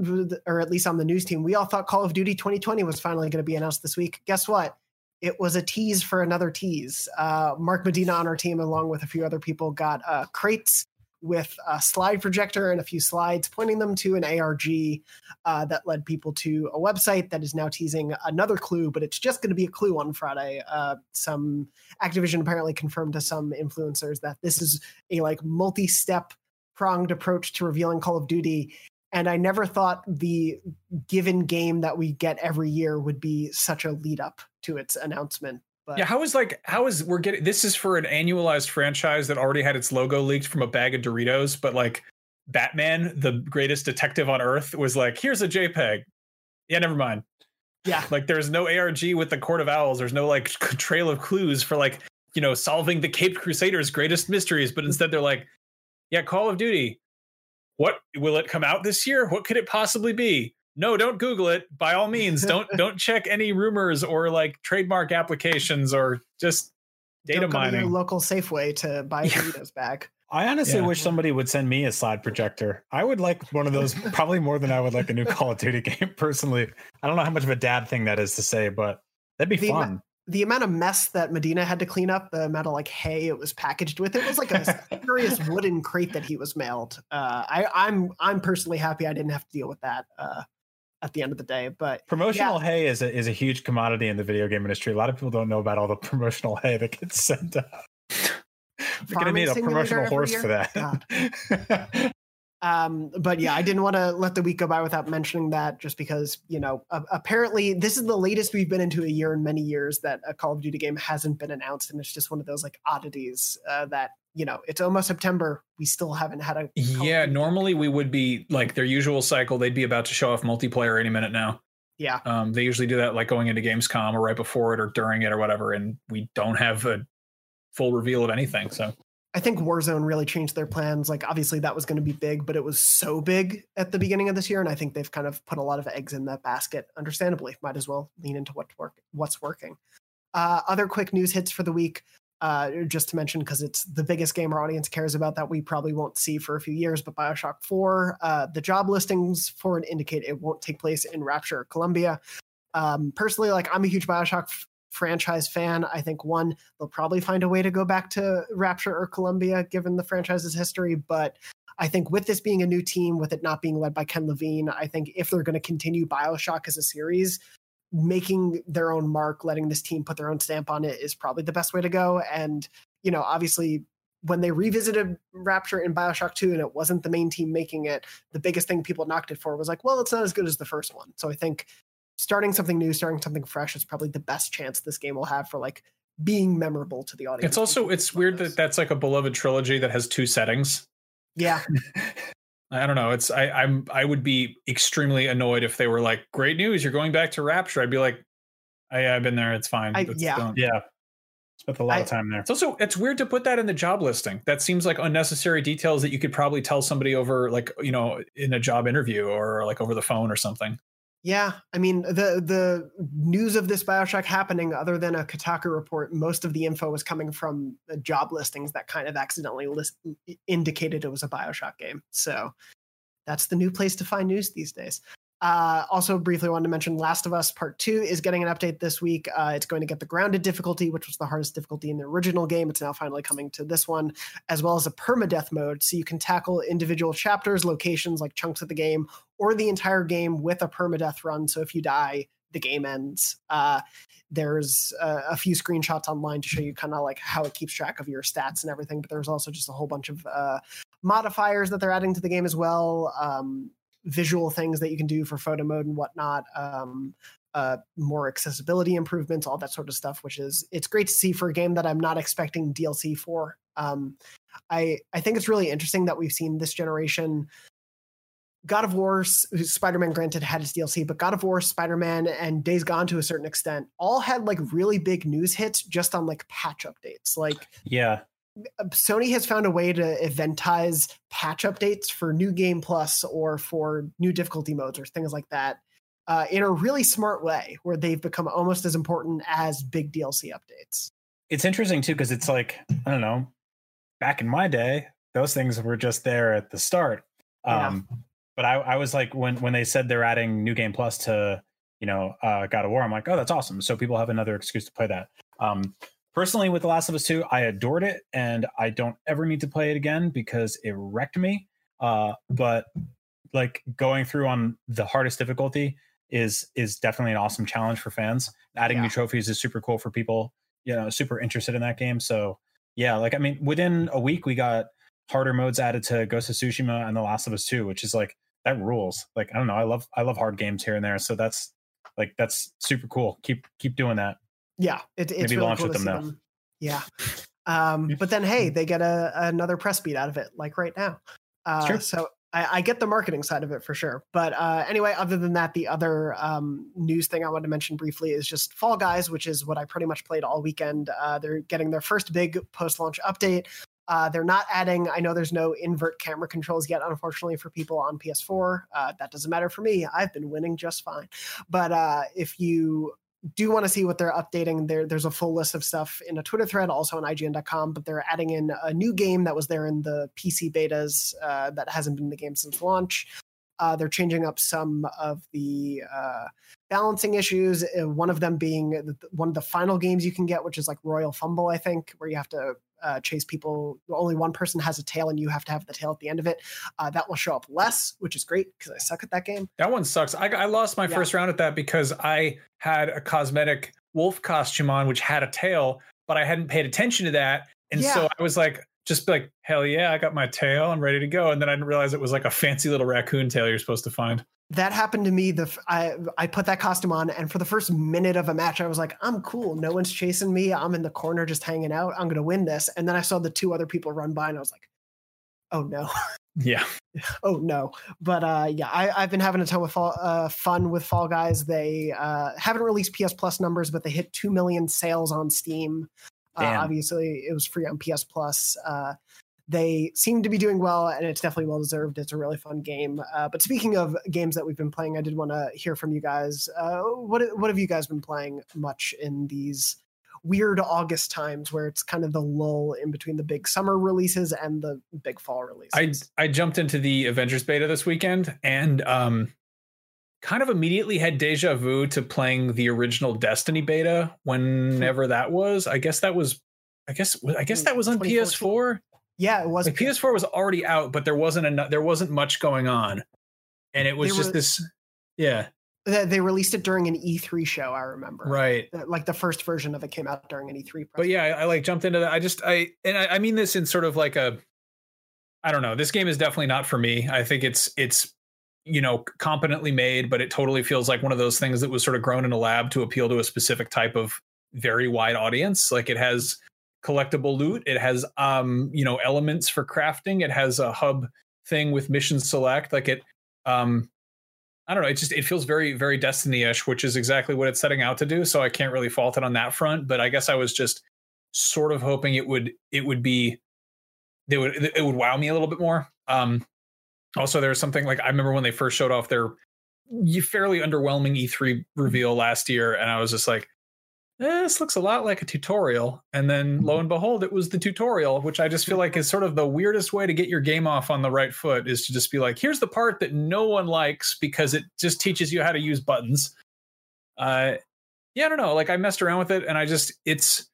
Speaker 1: or at least on the news team, we all thought Call of Duty 2020 was finally going to be announced this week. Guess what? It was a tease for another tease. Uh, Mark Medina on our team, along with a few other people, got uh, crates with a slide projector and a few slides pointing them to an ARG uh, that led people to a website that is now teasing another clue, but it's just going to be a clue on Friday. Uh, some Activision apparently confirmed to some influencers that this is a like multi-step pronged approach to revealing Call of Duty. And I never thought the given game that we get every year would be such a lead up to its announcement. But
Speaker 3: Yeah, how is like how is we're getting this is for an annualized franchise that already had its logo leaked from a bag of Doritos, but like Batman, the greatest detective on earth, was like, here's a JPEG. Yeah, never mind.
Speaker 1: yeah, [LAUGHS]
Speaker 3: Like there's no ARG with the Court of Owls. There's no like [LAUGHS] trail of clues for like, you know, solving the Caped Crusaders' greatest mysteries. But instead they're like, yeah, Call of Duty. What will it come out this year? What could it possibly be? No, don't Google it. By all means, [LAUGHS] don't don't check any rumors or like trademark applications or just data
Speaker 1: don't go to your
Speaker 3: mining.
Speaker 1: local Safeway to buy a Doritos bag.
Speaker 2: I honestly
Speaker 3: Yeah.
Speaker 2: wish somebody would send me a slide projector. I would like one of those [LAUGHS] probably more than I would like a new Call of Duty [LAUGHS] game personally. I don't know how much of a dad thing that is to say, but that'd be
Speaker 1: The ama-
Speaker 2: fun.
Speaker 1: The amount of mess that Medina had to clean up, the amount of like hay it was packaged with, it was like a serious [LAUGHS] wooden crate that he was mailed. Uh, I, I'm I'm personally happy I didn't have to deal with that uh, at the end of the day. But
Speaker 2: Promotional hay is a, is a huge commodity in the video game industry. A lot of people don't know about all the [LAUGHS] promotional hay that gets sent out. We're gonna need a promotional horse for that. [LAUGHS]
Speaker 1: um, but yeah, I didn't want to let the week go by without mentioning that, just because you know a- apparently this is the latest we've been into a year in many years that a Call of Duty game hasn't been announced, and it's just one of those like oddities uh, that you know it's almost September, we still haven't had a Call
Speaker 3: Yeah,
Speaker 1: Duty game.
Speaker 3: normally we would be like their usual cycle. They'd be about to show off multiplayer any minute now.
Speaker 1: yeah.
Speaker 3: Um, they usually do that like going into Gamescom or right before it or during it or whatever, and we don't have a full reveal of anything. So
Speaker 1: I think Warzone really changed their plans. Like, obviously, that was going to be big, but it was so big at the beginning of this year, and I think they've kind of put a lot of eggs in that basket. Understandably, might as well lean into what work, what's working. Uh, other quick news hits for the week, uh, just to mention because it's the biggest game our audience cares about that we probably won't see for a few years. But Bioshock Four, uh, the job listings for it indicate it won't take place in Rapture, Columbia. Um, personally, like I'm a huge Bioshock franchise fan. I think one, they'll probably find a way to go back to Rapture or Columbia given the franchise's history, but I think with this being a new team, with it not being led by Ken Levine, I think if they're going to continue Bioshock as a series, making their own mark, letting this team put their own stamp on it is probably the best way to go. And, you know, obviously when they revisited Rapture in Bioshock 2 and it wasn't the main team making it, the biggest thing people knocked it for was like, well, it's not as good as the first one. So I think starting something new, starting something fresh is probably the best chance this game will have for like being memorable to the audience.
Speaker 3: It's also it's weird that that's like a beloved trilogy that has two settings.
Speaker 1: Yeah. [LAUGHS]
Speaker 3: I don't know. It's I I'm I would be extremely annoyed if they were like, "Great news, you're going back to Rapture." I'd be like, oh, I, I've been there. It's fine.
Speaker 1: I, yeah,
Speaker 3: don't.
Speaker 2: Yeah. Spent a lot
Speaker 1: I-
Speaker 2: of time there.
Speaker 3: It's also it's weird to put that in the job listing. That seems like unnecessary details that you could probably tell somebody over like you know in a job interview or like over the phone or something.
Speaker 1: Yeah, I mean the the news of this Bioshock happening, other than a Kotaku report, most of the info was coming from job listings that kind of accidentally list, indicated it was a Bioshock game. So that's the new place to find news these days. Uh, also, briefly wanted to mention Last of Us Part Two is getting an update this week. Uh, it's going to get the grounded difficulty, which was the hardest difficulty in the original game. It's now finally coming to this one, as well as a permadeath mode, so you can tackle individual chapters, locations, like chunks of the game, or the entire game with a permadeath run. So if you die, the game ends. Uh, there's uh, a few screenshots online to show you kind of like how it keeps track of your stats and everything. But there's also just a whole bunch of uh, modifiers that they're adding to the game as well. Um, visual things that you can do for photo mode and whatnot. Um, uh, more accessibility improvements, all that sort of stuff, which is it's great to see for a game that I'm not expecting DLC for. Um, I I think it's really interesting that we've seen this generation. God of War, Spider Man, granted had its DLC, but God of War, Spider Man, and Days Gone to a certain extent all had like really big news hits just on like patch updates. Like
Speaker 2: Yeah.
Speaker 1: Sony has found a way to eventize patch updates for new game plus or for new difficulty modes or things like that uh, in a really smart way where they've become almost as important as big DLC updates.
Speaker 2: It's interesting too because it's like I don't know. Back in my day, those things were just there at the start.
Speaker 1: Yeah.
Speaker 2: Um, but I, I was like when when they said they're adding New Game Plus to you know uh, God of War, I'm like, oh, that's awesome. So people have another excuse to play that. Um, personally, with The Last of Us Two, I adored it, and I don't ever need to play it again because it wrecked me. Uh, but like going through on the hardest difficulty is is definitely an awesome challenge for fans. Adding
Speaker 1: Yeah.
Speaker 2: new trophies is super cool for people, you know, super interested in that game. So yeah, like I mean, within a week we got harder modes added to Ghost of Tsushima and The Last of Us 2, which is like that rules. Like I don't know, I love I love hard games here and there. So that's like that's super cool. Keep keep doing that.
Speaker 1: Yeah, it, it's
Speaker 2: Maybe
Speaker 1: really
Speaker 2: launch
Speaker 1: cool
Speaker 2: with
Speaker 1: to
Speaker 2: them now.
Speaker 1: them. Yeah. [LAUGHS] Um, but then, hey, they get a, another press beat out of it, like right now. Uh, so I, I get the marketing side of it for sure. But uh, anyway, other than that, the other um, news thing I wanted to mention briefly is just Fall Guys, which is what I pretty much played all weekend. Uh, they're getting their first big post launch update. Uh, they're not adding, I know there's no invert camera controls yet, unfortunately, for people on PS4. Uh, that doesn't matter for me. I've been winning just fine. But uh, if you do want to see what they're updating, there, there's a full list of stuff in a Twitter thread, also on IGN.com. But they're adding in a new game that was there in the PC betas uh, that hasn't been in the game since launch. Uh, they're changing up some of the uh, balancing issues. uh, One of them being one of the final games you can get, which is like Royal Fumble, I think, where you have to uh, chase people. Only one person has a tail, and you have to have the tail at the end of it. Uh, that will show up less, which is great because I suck at that game.
Speaker 3: That one sucks. I, I lost my
Speaker 1: Yeah.
Speaker 3: first round at that because I had a cosmetic wolf costume on, which had a tail, but I hadn't paid attention to that. And so I was like, just like, hell yeah, I got my tail. I'm ready to go. And then I didn't realize it was like a fancy little raccoon tail you're supposed to find.
Speaker 1: That happened to me the I, I put that costume on and for the first minute of a match I was like I'm cool. No one's chasing me. I'm in the corner just hanging out. I'm going to win this. And then I saw the two other people run by and I was like oh no.
Speaker 3: Yeah. [LAUGHS]
Speaker 1: oh no. But uh yeah I I've been having a ton of fall, uh, fun with Fall Guys. They uh haven't released PS Plus numbers but they hit 2 million sales on Steam. Uh, obviously it was free on PS Plus. Uh they seem to be doing well and it's definitely well deserved it's a really fun game. Uh, but speaking of games that we've been playing i did want to hear from you guys. Uh, what, what have you guys been playing much in these weird august times where it's kind of the lull in between the big summer releases and the big fall releases?
Speaker 3: I I jumped into the Avengers beta this weekend and um kind of immediately had deja vu to playing the original Destiny beta whenever that was. I guess that was I guess I guess that was on PS4.
Speaker 1: Yeah, it was
Speaker 3: like PS4 was already out, but there wasn't enough. There wasn't much going on, and it was
Speaker 1: They
Speaker 3: just
Speaker 1: were-
Speaker 3: this. Yeah,
Speaker 1: They released it during an E3 show. I remember.
Speaker 3: right.
Speaker 1: Uh, Like the first version of it came out during an E3. Press.
Speaker 3: But yeah, I, I like jumped into that. I just I and I, I mean this in sort of like a. I don't know. This game is definitely not for me. I think it's it's you know competently made, but it totally feels like one of those things that was sort of grown in a lab to appeal to a specific type of very wide audience. Like it has collectible loot, it has um you know elements for crafting, it has a hub thing with mission select. Like it um I don't know. It just it feels very very Destiny-ish, which is exactly what it's setting out to do. So I can't really fault it on that front. But I guess I was just sort of hoping it would it would be they would it would wow me a little bit more. Um, also, there was something like I remember when they first showed off their fairly underwhelming E3 reveal last year, and I was just like, eh, "This looks a lot like a tutorial." And then lo and behold, it was the tutorial, which I just feel like is sort of the weirdest way to get your game off on the right foot is to just be like, "Here's the part that no one likes because it just teaches you how to use buttons." Uh, yeah, I don't know. Like I messed around with it, and I just it's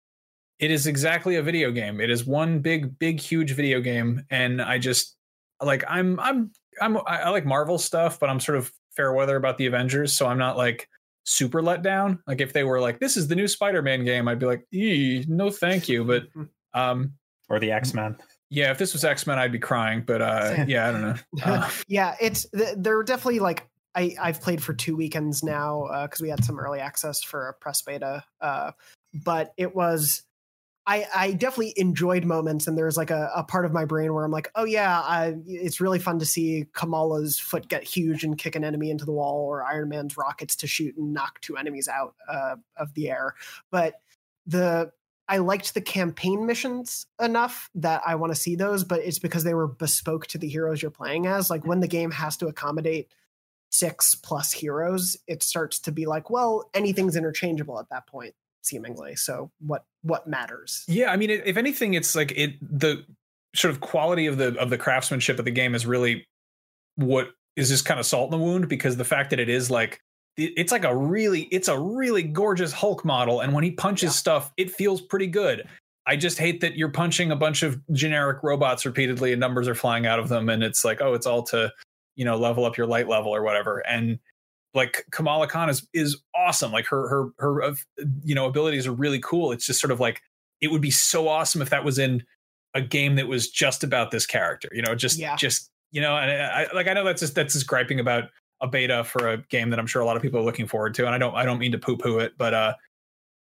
Speaker 3: it is exactly a video game. It is one big, big, huge video game, and I just like I'm I'm I'm I I like Marvel stuff, but I'm sort of fair weather about the Avengers, so I'm not like super let down. Like if they were like, "This is the new Spider-Man game," I'd be like, "Ee, "No, thank you." But [LAUGHS] um,
Speaker 2: or the X Men.
Speaker 3: yeah, if this was X Men, I'd be crying. But uh, yeah, I don't know. [LAUGHS] Uh,
Speaker 1: yeah, it's th- they're definitely like I I've played for two weekends now because we had some early access for a press beta, uh, but it was. I, I definitely enjoyed moments, and there's like a, a part of my brain where I'm like, oh yeah, I, it's really fun to see Kamala's foot get huge and kick an enemy into the wall, or Iron Man's rockets to shoot and knock two enemies out uh, of the air. But the I liked the campaign missions enough that I want to see those, but it's because they were bespoke to the heroes you're playing as. Like when the game has to accommodate six plus heroes, it starts to be like, well, anything's interchangeable at that point, seemingly. So what what matters?
Speaker 3: Yeah, I mean, if anything, it's like it the sort of quality of the of the craftsmanship of the game is really what is just kind of salt in the wound because the fact that it is like it's like a really it's a really gorgeous Hulk model, and when he punches
Speaker 1: Yeah.
Speaker 3: stuff, it feels pretty good. I just hate that you're punching a bunch of generic robots repeatedly, and numbers are flying out of them, and it's like, oh, it's all to you know level up your light level or whatever, and like Kamala Khan is is awesome. Like her her her uh, you know abilities are really cool. It's just sort of like it would be so awesome if that was in a game that was just about this character. You know, just
Speaker 1: Yeah.
Speaker 3: just you know, and I like I know that's just that's just griping about a beta for a game that I'm sure a lot of people are looking forward to, and I don't I don't mean to poo poo it, but uh,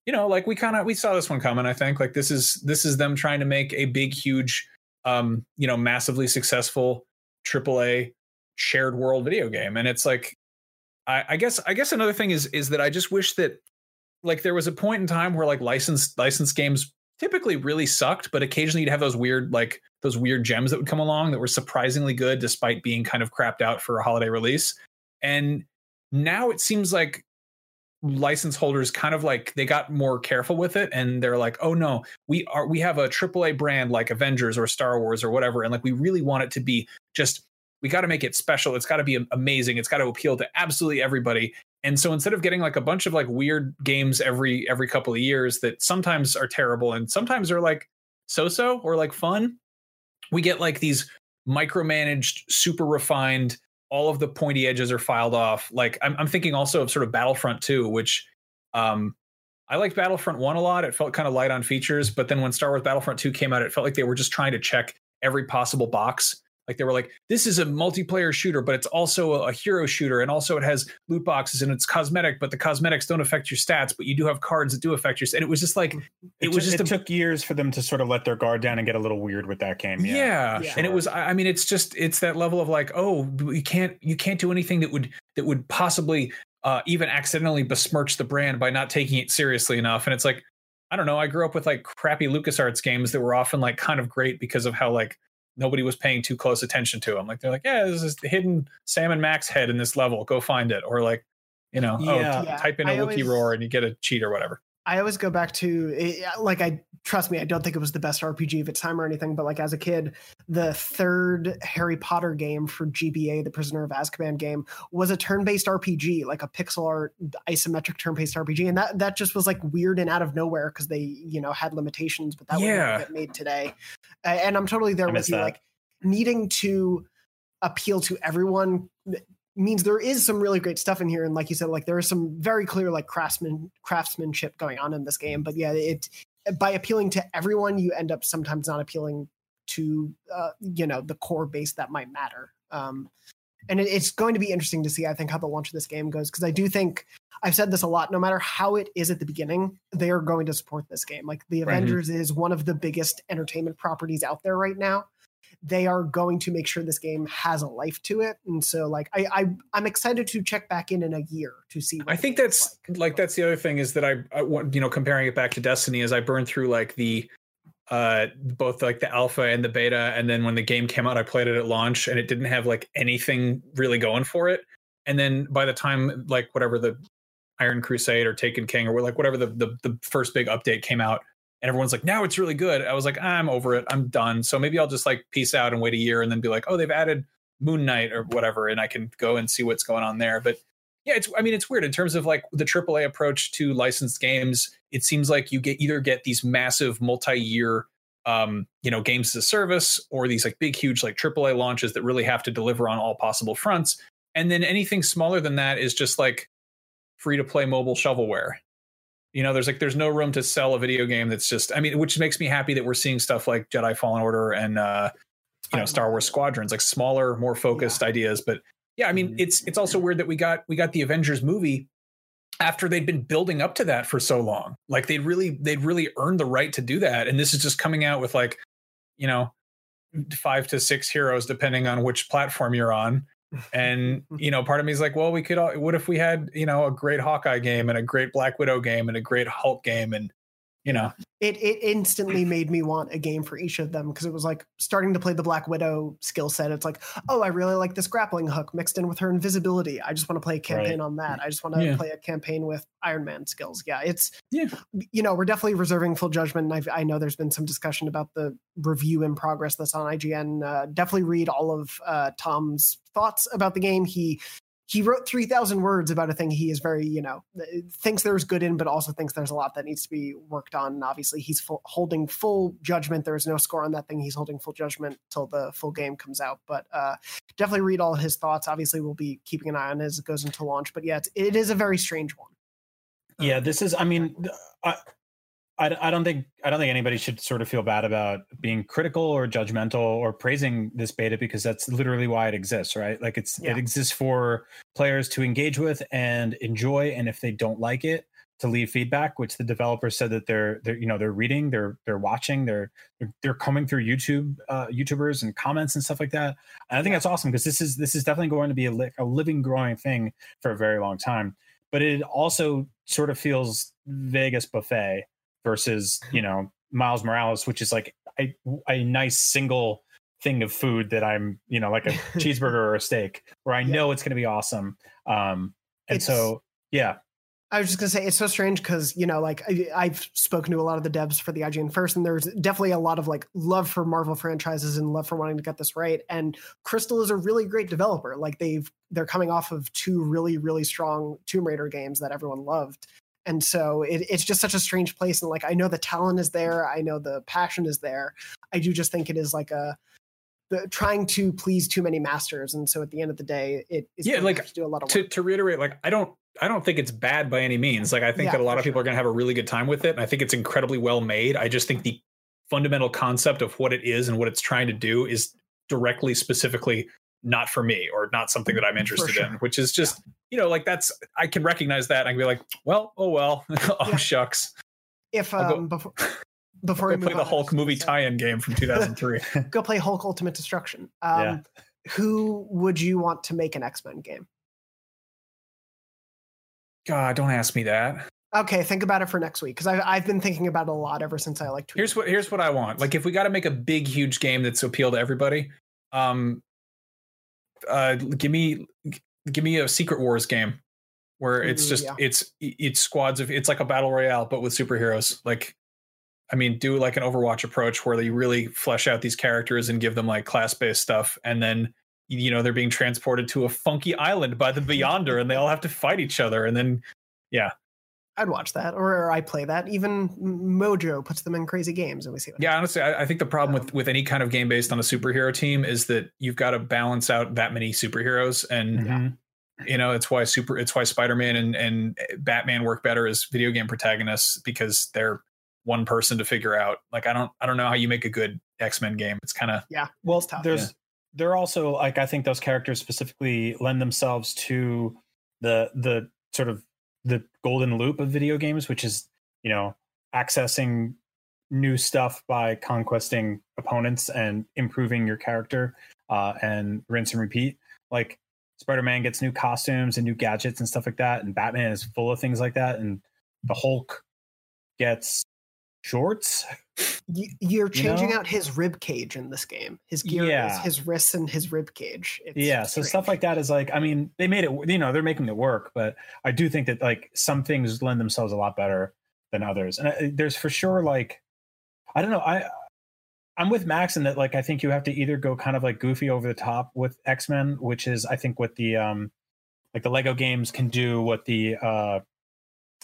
Speaker 3: you know, like we kind of we saw this one coming. I think like this is this is them trying to make a big, huge, um, you know, massively successful AAA shared world video game, and it's like I, I guess I guess another thing is is that I just wish that like there was a point in time where like licensed licensed games typically really sucked, but occasionally you'd have those weird like those weird gems that would come along that were surprisingly good despite being kind of crapped out for a holiday release. And now it seems like license holders kind of like they got more careful with it and they're like, "Oh no, we are we have a AAA brand like Avengers or Star Wars or whatever and like we really want it to be just we got to make it special. It's got to be amazing. It's got to appeal to absolutely everybody. And so instead of getting like a bunch of like weird games every every couple of years that sometimes are terrible and sometimes are like so-so or like fun, we get like these micromanaged, super refined, all of the pointy edges are filed off. Like I'm, I'm thinking also of sort of Battlefront 2, which um I liked Battlefront 1 a lot. It felt kind of light on features, but then when Star Wars Battlefront 2 came out, it felt like they were just trying to check every possible box. Like they were like, this is a multiplayer shooter, but it's also a, a hero shooter, and also it has loot boxes and it's cosmetic, but the cosmetics don't affect your stats, but you do have cards that do affect your. Stats. And it was just like, it, was just
Speaker 2: it
Speaker 3: a,
Speaker 2: took years for them to sort of let their guard down and get a little weird with that game.
Speaker 3: yeah,
Speaker 2: Yeah,
Speaker 1: Yeah.
Speaker 3: and it was. I I mean, it's just it's that level of like, oh, you can't you can't do anything that would that would possibly uh, even accidentally besmirch the brand by not taking it seriously enough. And it's like, I don't know. I grew up with like crappy LucasArts games that were often like kind of great because of how like nobody was paying too close attention to them. Like they're like, yeah, there's this hidden Sam and Max head in this level. Go find it. Or like, you know,
Speaker 2: Yeah.
Speaker 3: oh, t-
Speaker 1: Yeah,
Speaker 3: type in a
Speaker 1: I
Speaker 3: Wookiee
Speaker 1: always-
Speaker 3: roar and you get a cheat or whatever.
Speaker 1: I always go back to eh, like I trust me, I don't think it was the best RPG of its time or anything, but like as a kid, the third Harry Potter game for GBA, the Prisoner of Azkaban game, was a turn-based RPG, like a pixel art isometric turn-based RPG, and that that just was like weird and out of nowhere because they you know had limitations, but that
Speaker 3: Yeah.
Speaker 1: would get made today. Uh, and I'm totally there
Speaker 2: I
Speaker 1: with you,
Speaker 2: that.
Speaker 1: like needing to appeal to everyone means there is some really great stuff in here. And like you said like there is some very clear like craftsman craftsmanship going on in this game. But yeah it by appealing to everyone you end up sometimes not appealing to uh, you know the core base that might matter. Um and it, it's going to be interesting to see i think how the launch of this game goes. Because i do think i've said this a lot no matter how it is at the beginning they are going to support this game. Like the
Speaker 2: Right.
Speaker 1: avengers is one of the biggest entertainment properties out there right now they are going to make sure this game has a life to it. And so like i, I i'm excited to check back in in a year to see what
Speaker 3: I think that's like. that's the other thing is that I, I want you know comparing it back to Destiny is I burned through like the uh both like the alpha and the beta and then when the game came out I played it at launch and it didn't have like anything really going for it. And then by the time like whatever the Iron Crusade or Taken King or like whatever the the, the first big update came out and everyone's like now it's really good I was like I'm over it I'm done so maybe I'll just like peace out and wait a year and then be like oh they've added Moon Knight or whatever and I can go and see what's going on there but yeah, it's I mean it's weird in terms of like the AAA approach to licensed games. It seems like you get either get these massive multi-year um, you know, games as a service or these like big huge like AAA launches that really have to deliver on all possible fronts. And then anything smaller than that is just like free to play mobile shovelware. You know, there's like there's no room to sell a video game that's just I mean, which makes me happy that we're seeing stuff like Jedi Fallen Order and uh you know Star Wars Squadrons, like smaller, more focused ideas. But yeah, I mean,
Speaker 2: Mhm.
Speaker 3: it's it's also weird that we got we got the Avengers movie after they'd been building up to that for so long. Like they'd really they'd really earned the right to do that, and this is just coming out with like, you know, five to six heroes depending on which platform you're on. And you know, part of me is like, well, we could. All, what if we had you know a great Hawkeye game and a great Black Widow game and a great Hulk game and you know,
Speaker 1: it it instantly made me want a game for each of them because it was like starting to play the Black Widow skill set. It's like, oh, I really like this grappling hook mixed in with her invisibility. I just want to play a campaign on that. I just want to
Speaker 3: Yeah.
Speaker 1: play a campaign with Iron Man skills. Yeah, it's
Speaker 3: Yeah.
Speaker 1: you know, we're definitely reserving full judgment. And i I know there's been some discussion about the review in progress that's on IGN. Uh, definitely read all of uh, Tom's thoughts about the game. He he wrote 3000 words about a thing he is very you know thinks there's good in but also thinks there's a lot that needs to be worked on. And obviously he's full, holding full judgment. There is no score on that thing. He's holding full judgment till the full game comes out. But uh definitely read all his thoughts. Obviously we'll be keeping an eye on it as it goes into launch. But yeah it's, it is a very strange one.
Speaker 2: Yeah this is i mean I, I i don't think i don't think anybody should sort of feel bad about being critical or judgmental or praising this beta because that's literally why it exists right? Like it's
Speaker 1: Yeah.
Speaker 2: it exists for players to engage with and enjoy and if they don't like it to leave feedback which the developers said that they're they're you know they're reading they're they're watching they're they're, they're combing through youtube uh youtubers and comments and stuff like that. And i think that's awesome because this is this is definitely going to be a, li- a living growing thing for a very long time. But it also sort of feels vegas buffet versus you know miles morales which is like a, a nice single thing of food that i'm you know like a [LAUGHS] cheeseburger or a steak where i
Speaker 1: Yeah.
Speaker 2: know it's going to be awesome um and
Speaker 1: It's-
Speaker 2: so yeah
Speaker 1: I was just gonna say it's so strange because you know, like I, I've spoken to a lot of the devs for the IGN first, and there's definitely a lot of like love for Marvel franchises and love for wanting to get this right. And Crystal is a really great developer. Like they've they're coming off of two really really strong Tomb Raider games that everyone loved, and so it, it's just such a strange place. And like I know the talent is there, I know the passion is there. I do just think it is like a the, trying to please too many masters, and so at the end of the day, it is
Speaker 3: Yeah, like,
Speaker 1: to do a lot of
Speaker 3: to
Speaker 1: work.
Speaker 3: to reiterate, like I don't I don't think it's bad by any means. Like I think
Speaker 1: Yeah,
Speaker 3: that a lot of people are going to have a really good time with it, and I think it's incredibly well made. I just think the fundamental concept of what it is and what it's trying to do is directly, specifically not for me or not something that I'm interested
Speaker 1: sure.
Speaker 3: in. Which is just you know like that's I can recognize that. and I can be like, well, oh well, [LAUGHS] oh
Speaker 1: Yeah.
Speaker 3: shucks.
Speaker 1: If
Speaker 3: I'll go-
Speaker 1: um before [LAUGHS] before we
Speaker 3: play
Speaker 1: move
Speaker 3: the Hulk movie
Speaker 1: say-
Speaker 3: tie-in game from [LAUGHS] 2003.
Speaker 1: go play Hulk Ultimate Destruction. Um,
Speaker 2: Yeah.
Speaker 1: Who would you want to make an X Men game?
Speaker 3: God, don't ask me that.
Speaker 1: Okay, think about it for next week because I've I've been thinking about it a lot ever since I like. tweeted
Speaker 3: here's what here's what I want. Like if we got to make a big huge game that's appeal to everybody, um, uh, give me give me a Secret Wars game. where it's
Speaker 1: Mm,
Speaker 3: just
Speaker 1: yeah.
Speaker 3: it's it's squads of it's like a battle royale but with superheroes. Like, I mean, do like an Overwatch approach where you really flesh out these characters and give them like class based stuff, and then you know they're being transported to a funky island by the Beyonder, and they all have to fight each other, and then
Speaker 1: I'd watch that, or I play that. Even Mojo puts them in crazy games, and we see. What
Speaker 3: Yeah, honestly, I, I think the problem
Speaker 1: Um,
Speaker 3: with with any kind of game based on a superhero team is that you've got to balance out that many superheroes, and
Speaker 2: Mhm.
Speaker 3: you know it's why super it's why Spider Man and and Batman work better as video game protagonists because they're one person to figure out. Like I don't I don't know how you make a good X Men game. It's kind of yeah.
Speaker 2: Well,
Speaker 1: It's tough.
Speaker 2: there's they're also like I think those characters specifically lend themselves to the the sort of the golden loop of video games, which is you know accessing new stuff by conquesting opponents and improving your character uh, and rinse and repeat. Like Spider-Man gets new costumes and new gadgets and stuff like that, and Batman is full of things like that, and the Hulk gets shorts.
Speaker 1: You're changing
Speaker 2: know?
Speaker 1: out his rib cage in this game. His gear,
Speaker 2: Yeah.
Speaker 1: his, wrists, and his rib cage. It's
Speaker 2: yeah so stuff like that is like i mean they made it you know they're making it work but i do think that like some things lend themselves a lot better than others and I, there's for sure like i don't know i i'm with max in that like i think you have to either go kind of like goofy over the top with x-men which is i think what the um like the lego games can do what the uh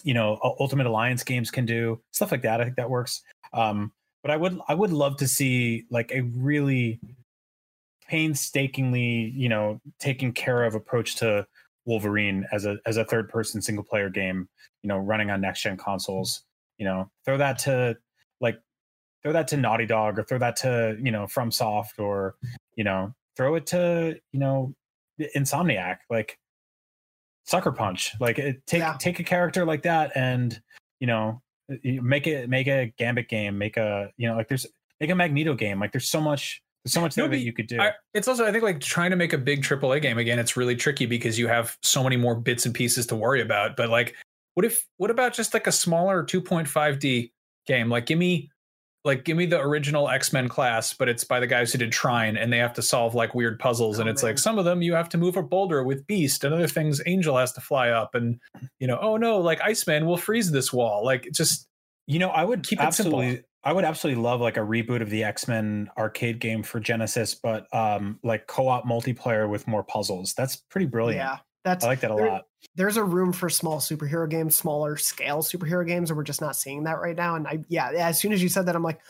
Speaker 2: you know ultimate alliance games can do stuff like that i think that works um but i would i would love to see like a really painstakingly, you know, taken care of approach to Wolverine as a as a third person single player game, you know, running on next gen consoles. You know, throw that to like throw that to Naughty Dog or throw that to, you know, FromSoft or, you know, throw it to, you know, Insomniac, like Sucker Punch. Like it, take
Speaker 1: Yeah.
Speaker 2: take a character like that and, you know, make it make a Gambit game, make a, you know, like there's make a Magneto game. Like there's so much there's so much there
Speaker 3: No,
Speaker 2: that you could do.
Speaker 3: I, it's also I think like trying to make a big AAA game again. It's really tricky because you have so many more bits and pieces to worry about. But like, what if what about just like a smaller 2.5D game? Like, give me like give me the original X Men class, but it's by the guys who did Trine, and they have to solve like weird puzzles. and
Speaker 1: Oh,
Speaker 3: it's
Speaker 1: man.
Speaker 3: like some of them you have to move a boulder with Beast, and other things Angel has to fly up, and you know, oh no, like Iceman will freeze this wall. Like just
Speaker 2: You know, I would
Speaker 3: Keep it simple.
Speaker 2: absolutely, I would absolutely love like a reboot of the X Men arcade game for Genesis, but um, like co-op multiplayer with more puzzles. That's pretty brilliant.
Speaker 1: Yeah, that's
Speaker 2: I like that a
Speaker 1: there-
Speaker 2: lot.
Speaker 1: There's a room for small superhero games, smaller scale superhero games, and we're just not seeing that right now. And I, yeah, as soon as you said that, I'm like,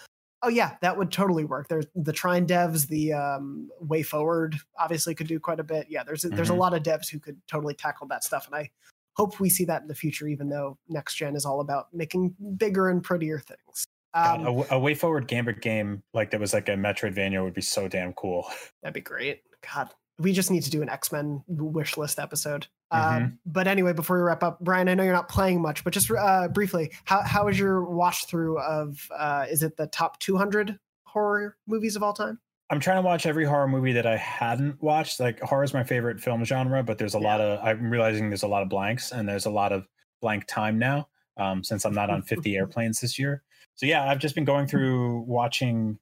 Speaker 1: oh yeah, that would totally work. There's the Trine devs, the um, WayForward obviously could do quite a bit. Yeah, there's a, there's a
Speaker 2: Mhm.
Speaker 1: lot of devs who could totally tackle that stuff, and I hope we see that in the future. Even though next gen is all about making bigger and prettier things.
Speaker 2: God,
Speaker 1: Um,
Speaker 2: a, a WayForward Gambit game like that was like a Metroidvania would be so damn cool.
Speaker 1: That'd be great. God, we just need to do an X Men wish list episode.
Speaker 2: Mm-hmm.
Speaker 1: Uh, but anyway, before we wrap up, Brian, I know you're not playing much, but just uh, briefly, how how is your watch through of? Uh, is it the top 200 horror movies of all time?
Speaker 2: I'm trying to watch every horror movie that I hadn't watched. Like horror is my favorite film genre, but there's a lot of I'm realizing there's a lot of blanks and there's a lot of blank time now um, since I'm not on 50 [LAUGHS] airplanes this year. So yeah, I've just been going through watching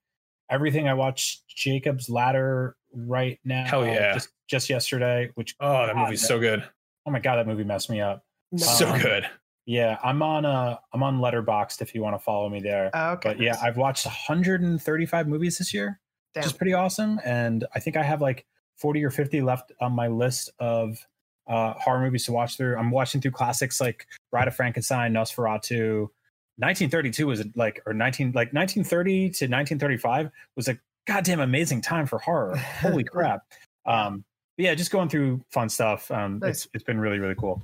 Speaker 2: everything. I watched Jacob's Ladder right now.
Speaker 3: Hell yeah.
Speaker 2: Just, just yesterday, which
Speaker 3: oh that
Speaker 2: God,
Speaker 3: movie's so good,
Speaker 2: oh my god, that movie messed me up.
Speaker 1: No.
Speaker 3: so
Speaker 2: Um,
Speaker 3: good.
Speaker 2: Yeah, I'm on uh I'm on Letterboxd if you want to follow me there.
Speaker 1: Oh, okay.
Speaker 2: But yeah. I've watched 135 movies this year
Speaker 1: Damn.
Speaker 2: which is pretty awesome. And I think I have like 40 or 50 left on my list of uh, horror movies to watch through. I'm watching through classics like Bride of Frankenstein, Nosferatu. 1932 was like, or 19, like 1930 to 1935 was a goddamn amazing time for horror. Holy [LAUGHS] crap. Um, but yeah, just going through fun stuff. Um,
Speaker 1: Nice.
Speaker 2: it's, it's been really, really cool.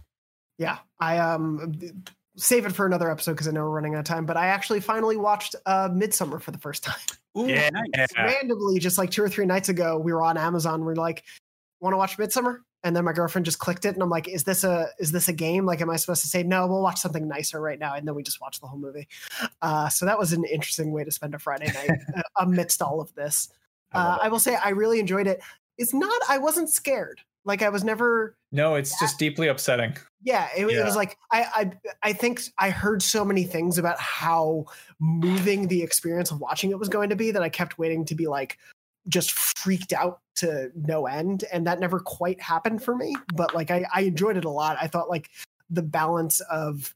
Speaker 1: yeah, I um save it for another episode because I know we're running out of time. But I actually finally watched uh, Midsommar for the first time.
Speaker 2: Yeah,
Speaker 1: randomly just like two or three nights ago we were on amazon we're like want to watch Midsommar and then my girlfriend just clicked it and i'm like is this a is this a game like am i supposed to say no we'll watch something nicer right now and then we just watched the whole movie uh, so that was an interesting way to spend a friday night [LAUGHS] uh, amidst all of this
Speaker 2: I
Speaker 1: uh, i will say i really enjoyed it it's not i wasn't scared. Like i was never
Speaker 3: No, it's just deeply upsetting.
Speaker 1: yeah, it, it was like I, I I think I heard so many things about how moving the experience of watching it was going to be that I kept waiting to be like, just freaked out to no end and that never quite happened for me but like i, I enjoyed it a lot. I thought like the balance of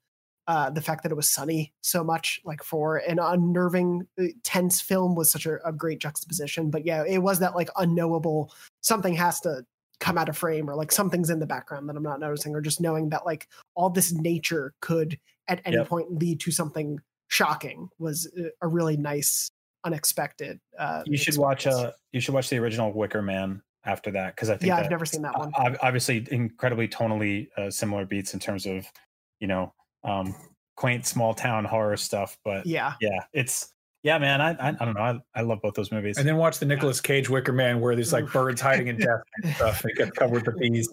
Speaker 1: uh, the fact that it was sunny so much like for an unnerving uh, tense film was such a, a great juxtaposition but yeah it was that like unknowable something has to come out of frame or like something's in the background that i'm not noticing or just knowing that like all this nature could at any
Speaker 2: Yep.
Speaker 1: point lead to something shocking was uh, a really nice unexpected uh
Speaker 2: You should watch
Speaker 1: experience.
Speaker 2: uh you should watch the original Wicker Man after that because I think
Speaker 1: yeah
Speaker 2: that,
Speaker 1: i've never seen that one
Speaker 2: ob- obviously incredibly tonally uh, similar beats in terms of you know um quaint small town horror stuff but
Speaker 1: yeah
Speaker 2: yeah it's yeah man i i, I don't know I, I love both those movies
Speaker 3: And then watch the Nicolas Cage Wicker Man where there's like birds hiding in death and [LAUGHS] stuff. They get covered with bees.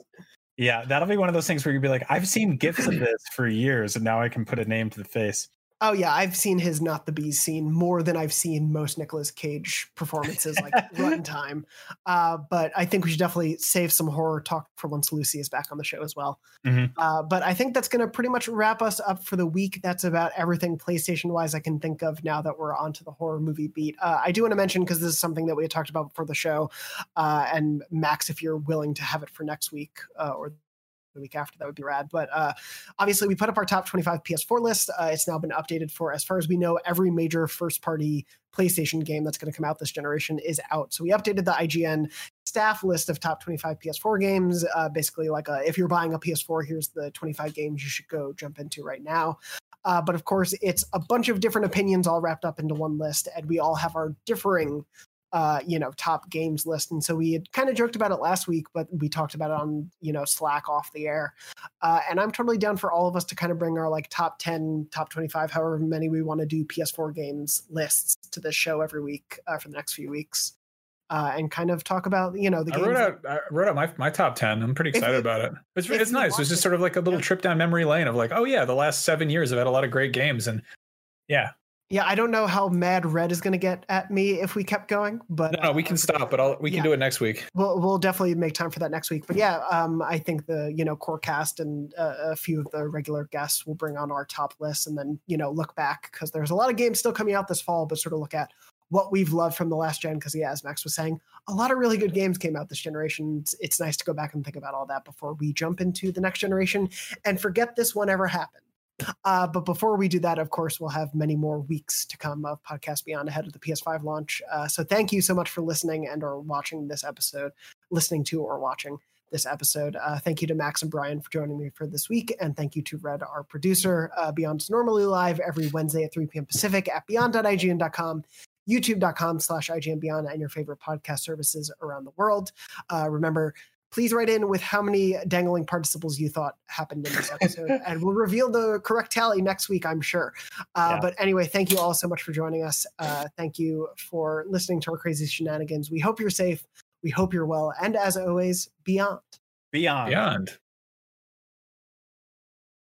Speaker 2: yeah that'll be one of those things where you'd be like i've seen gifs of this for years and now i can put a name to the face
Speaker 1: Oh yeah, I've seen his not the bees scene more than I've seen most Nicolas Cage performances like [LAUGHS] runtime. Uh, but I think we should definitely save some horror talk for once Lucy is back on the show as well.
Speaker 2: Mhm.
Speaker 1: Uh, but I think that's going to pretty much wrap us up for the week. That's about everything PlayStation wise I can think of now that we're onto the horror movie beat. Uh, I do want to mention because this is something that we had talked about before the show, uh, and Max, if you're willing to have it for next week uh, or the week after, that would be rad. But uh, obviously we put up our top 25 ps4 list. Uh, it's now been updated for as far as we know every major first party playstation game that's going to come out this generation is out. So we updated the ign staff list of top 25 ps4 games. Uh, basically like a, if you're buying a ps4 here's the 25 games you should go jump into right now. Uh, but of course it's a bunch of different opinions all wrapped up into one list and we all have our differing uh, you know, top games list. And so we had kind of joked about it last week, but we talked about it on, you know, Slack off the air. Uh, and I'm totally down for all of us to kind of bring our like top 10, top 25, however many we want to do PS4 games lists to this show every week uh, for the next few weeks. Uh, and kind of talk about, you know, the
Speaker 3: I wrote out I wrote out my, my top ten. I'm pretty excited about it. It's it's nice. It's just sort of like a little
Speaker 1: Yeah.
Speaker 3: trip down memory lane of like, oh yeah, the last seven years I've had a lot of great games, and yeah,
Speaker 1: yeah, I don't know how mad Red is going to get at me if we kept going, but
Speaker 3: no, no, we can stop, but I'll we can
Speaker 1: yeah.
Speaker 3: do it next week.
Speaker 1: we'll we'll definitely make time for that next week. But yeah, um, I think the you know core cast and uh, a few of the regular guests will bring on our top list, and then you know look back because there's a lot of games still coming out this fall, but sort of look at what we've loved from the last gen. Because yeah, as Max was saying, a lot of really good games came out this generation. It's, it's nice to go back and think about all that before we jump into the next generation and forget this one ever happened. Uh, but before we do that, of course, we'll have many more weeks to come of Podcast Beyond ahead of the PS5 launch. Uh, so thank you so much for listening and or watching this episode, listening to or watching this episode. Uh, thank you to Max and Brian for joining me for this week. And thank you to Red, our producer. Uh, Beyond is normally live every Wednesday at 3 p.m. Pacific at beyond.ign.com, youtube.com slash IGN Beyond, and your favorite podcast services around the world. Uh, remember, please write in with how many dangling participles you thought happened in this episode, [LAUGHS] and we'll reveal the correct tally next week, I'm sure. Uh,
Speaker 2: Yeah.
Speaker 1: But anyway, thank you all so much for joining us. Uh, thank you for listening to our crazy shenanigans. We hope you're safe. We hope you're well. And as always, beyond.
Speaker 2: beyond
Speaker 3: Beyond.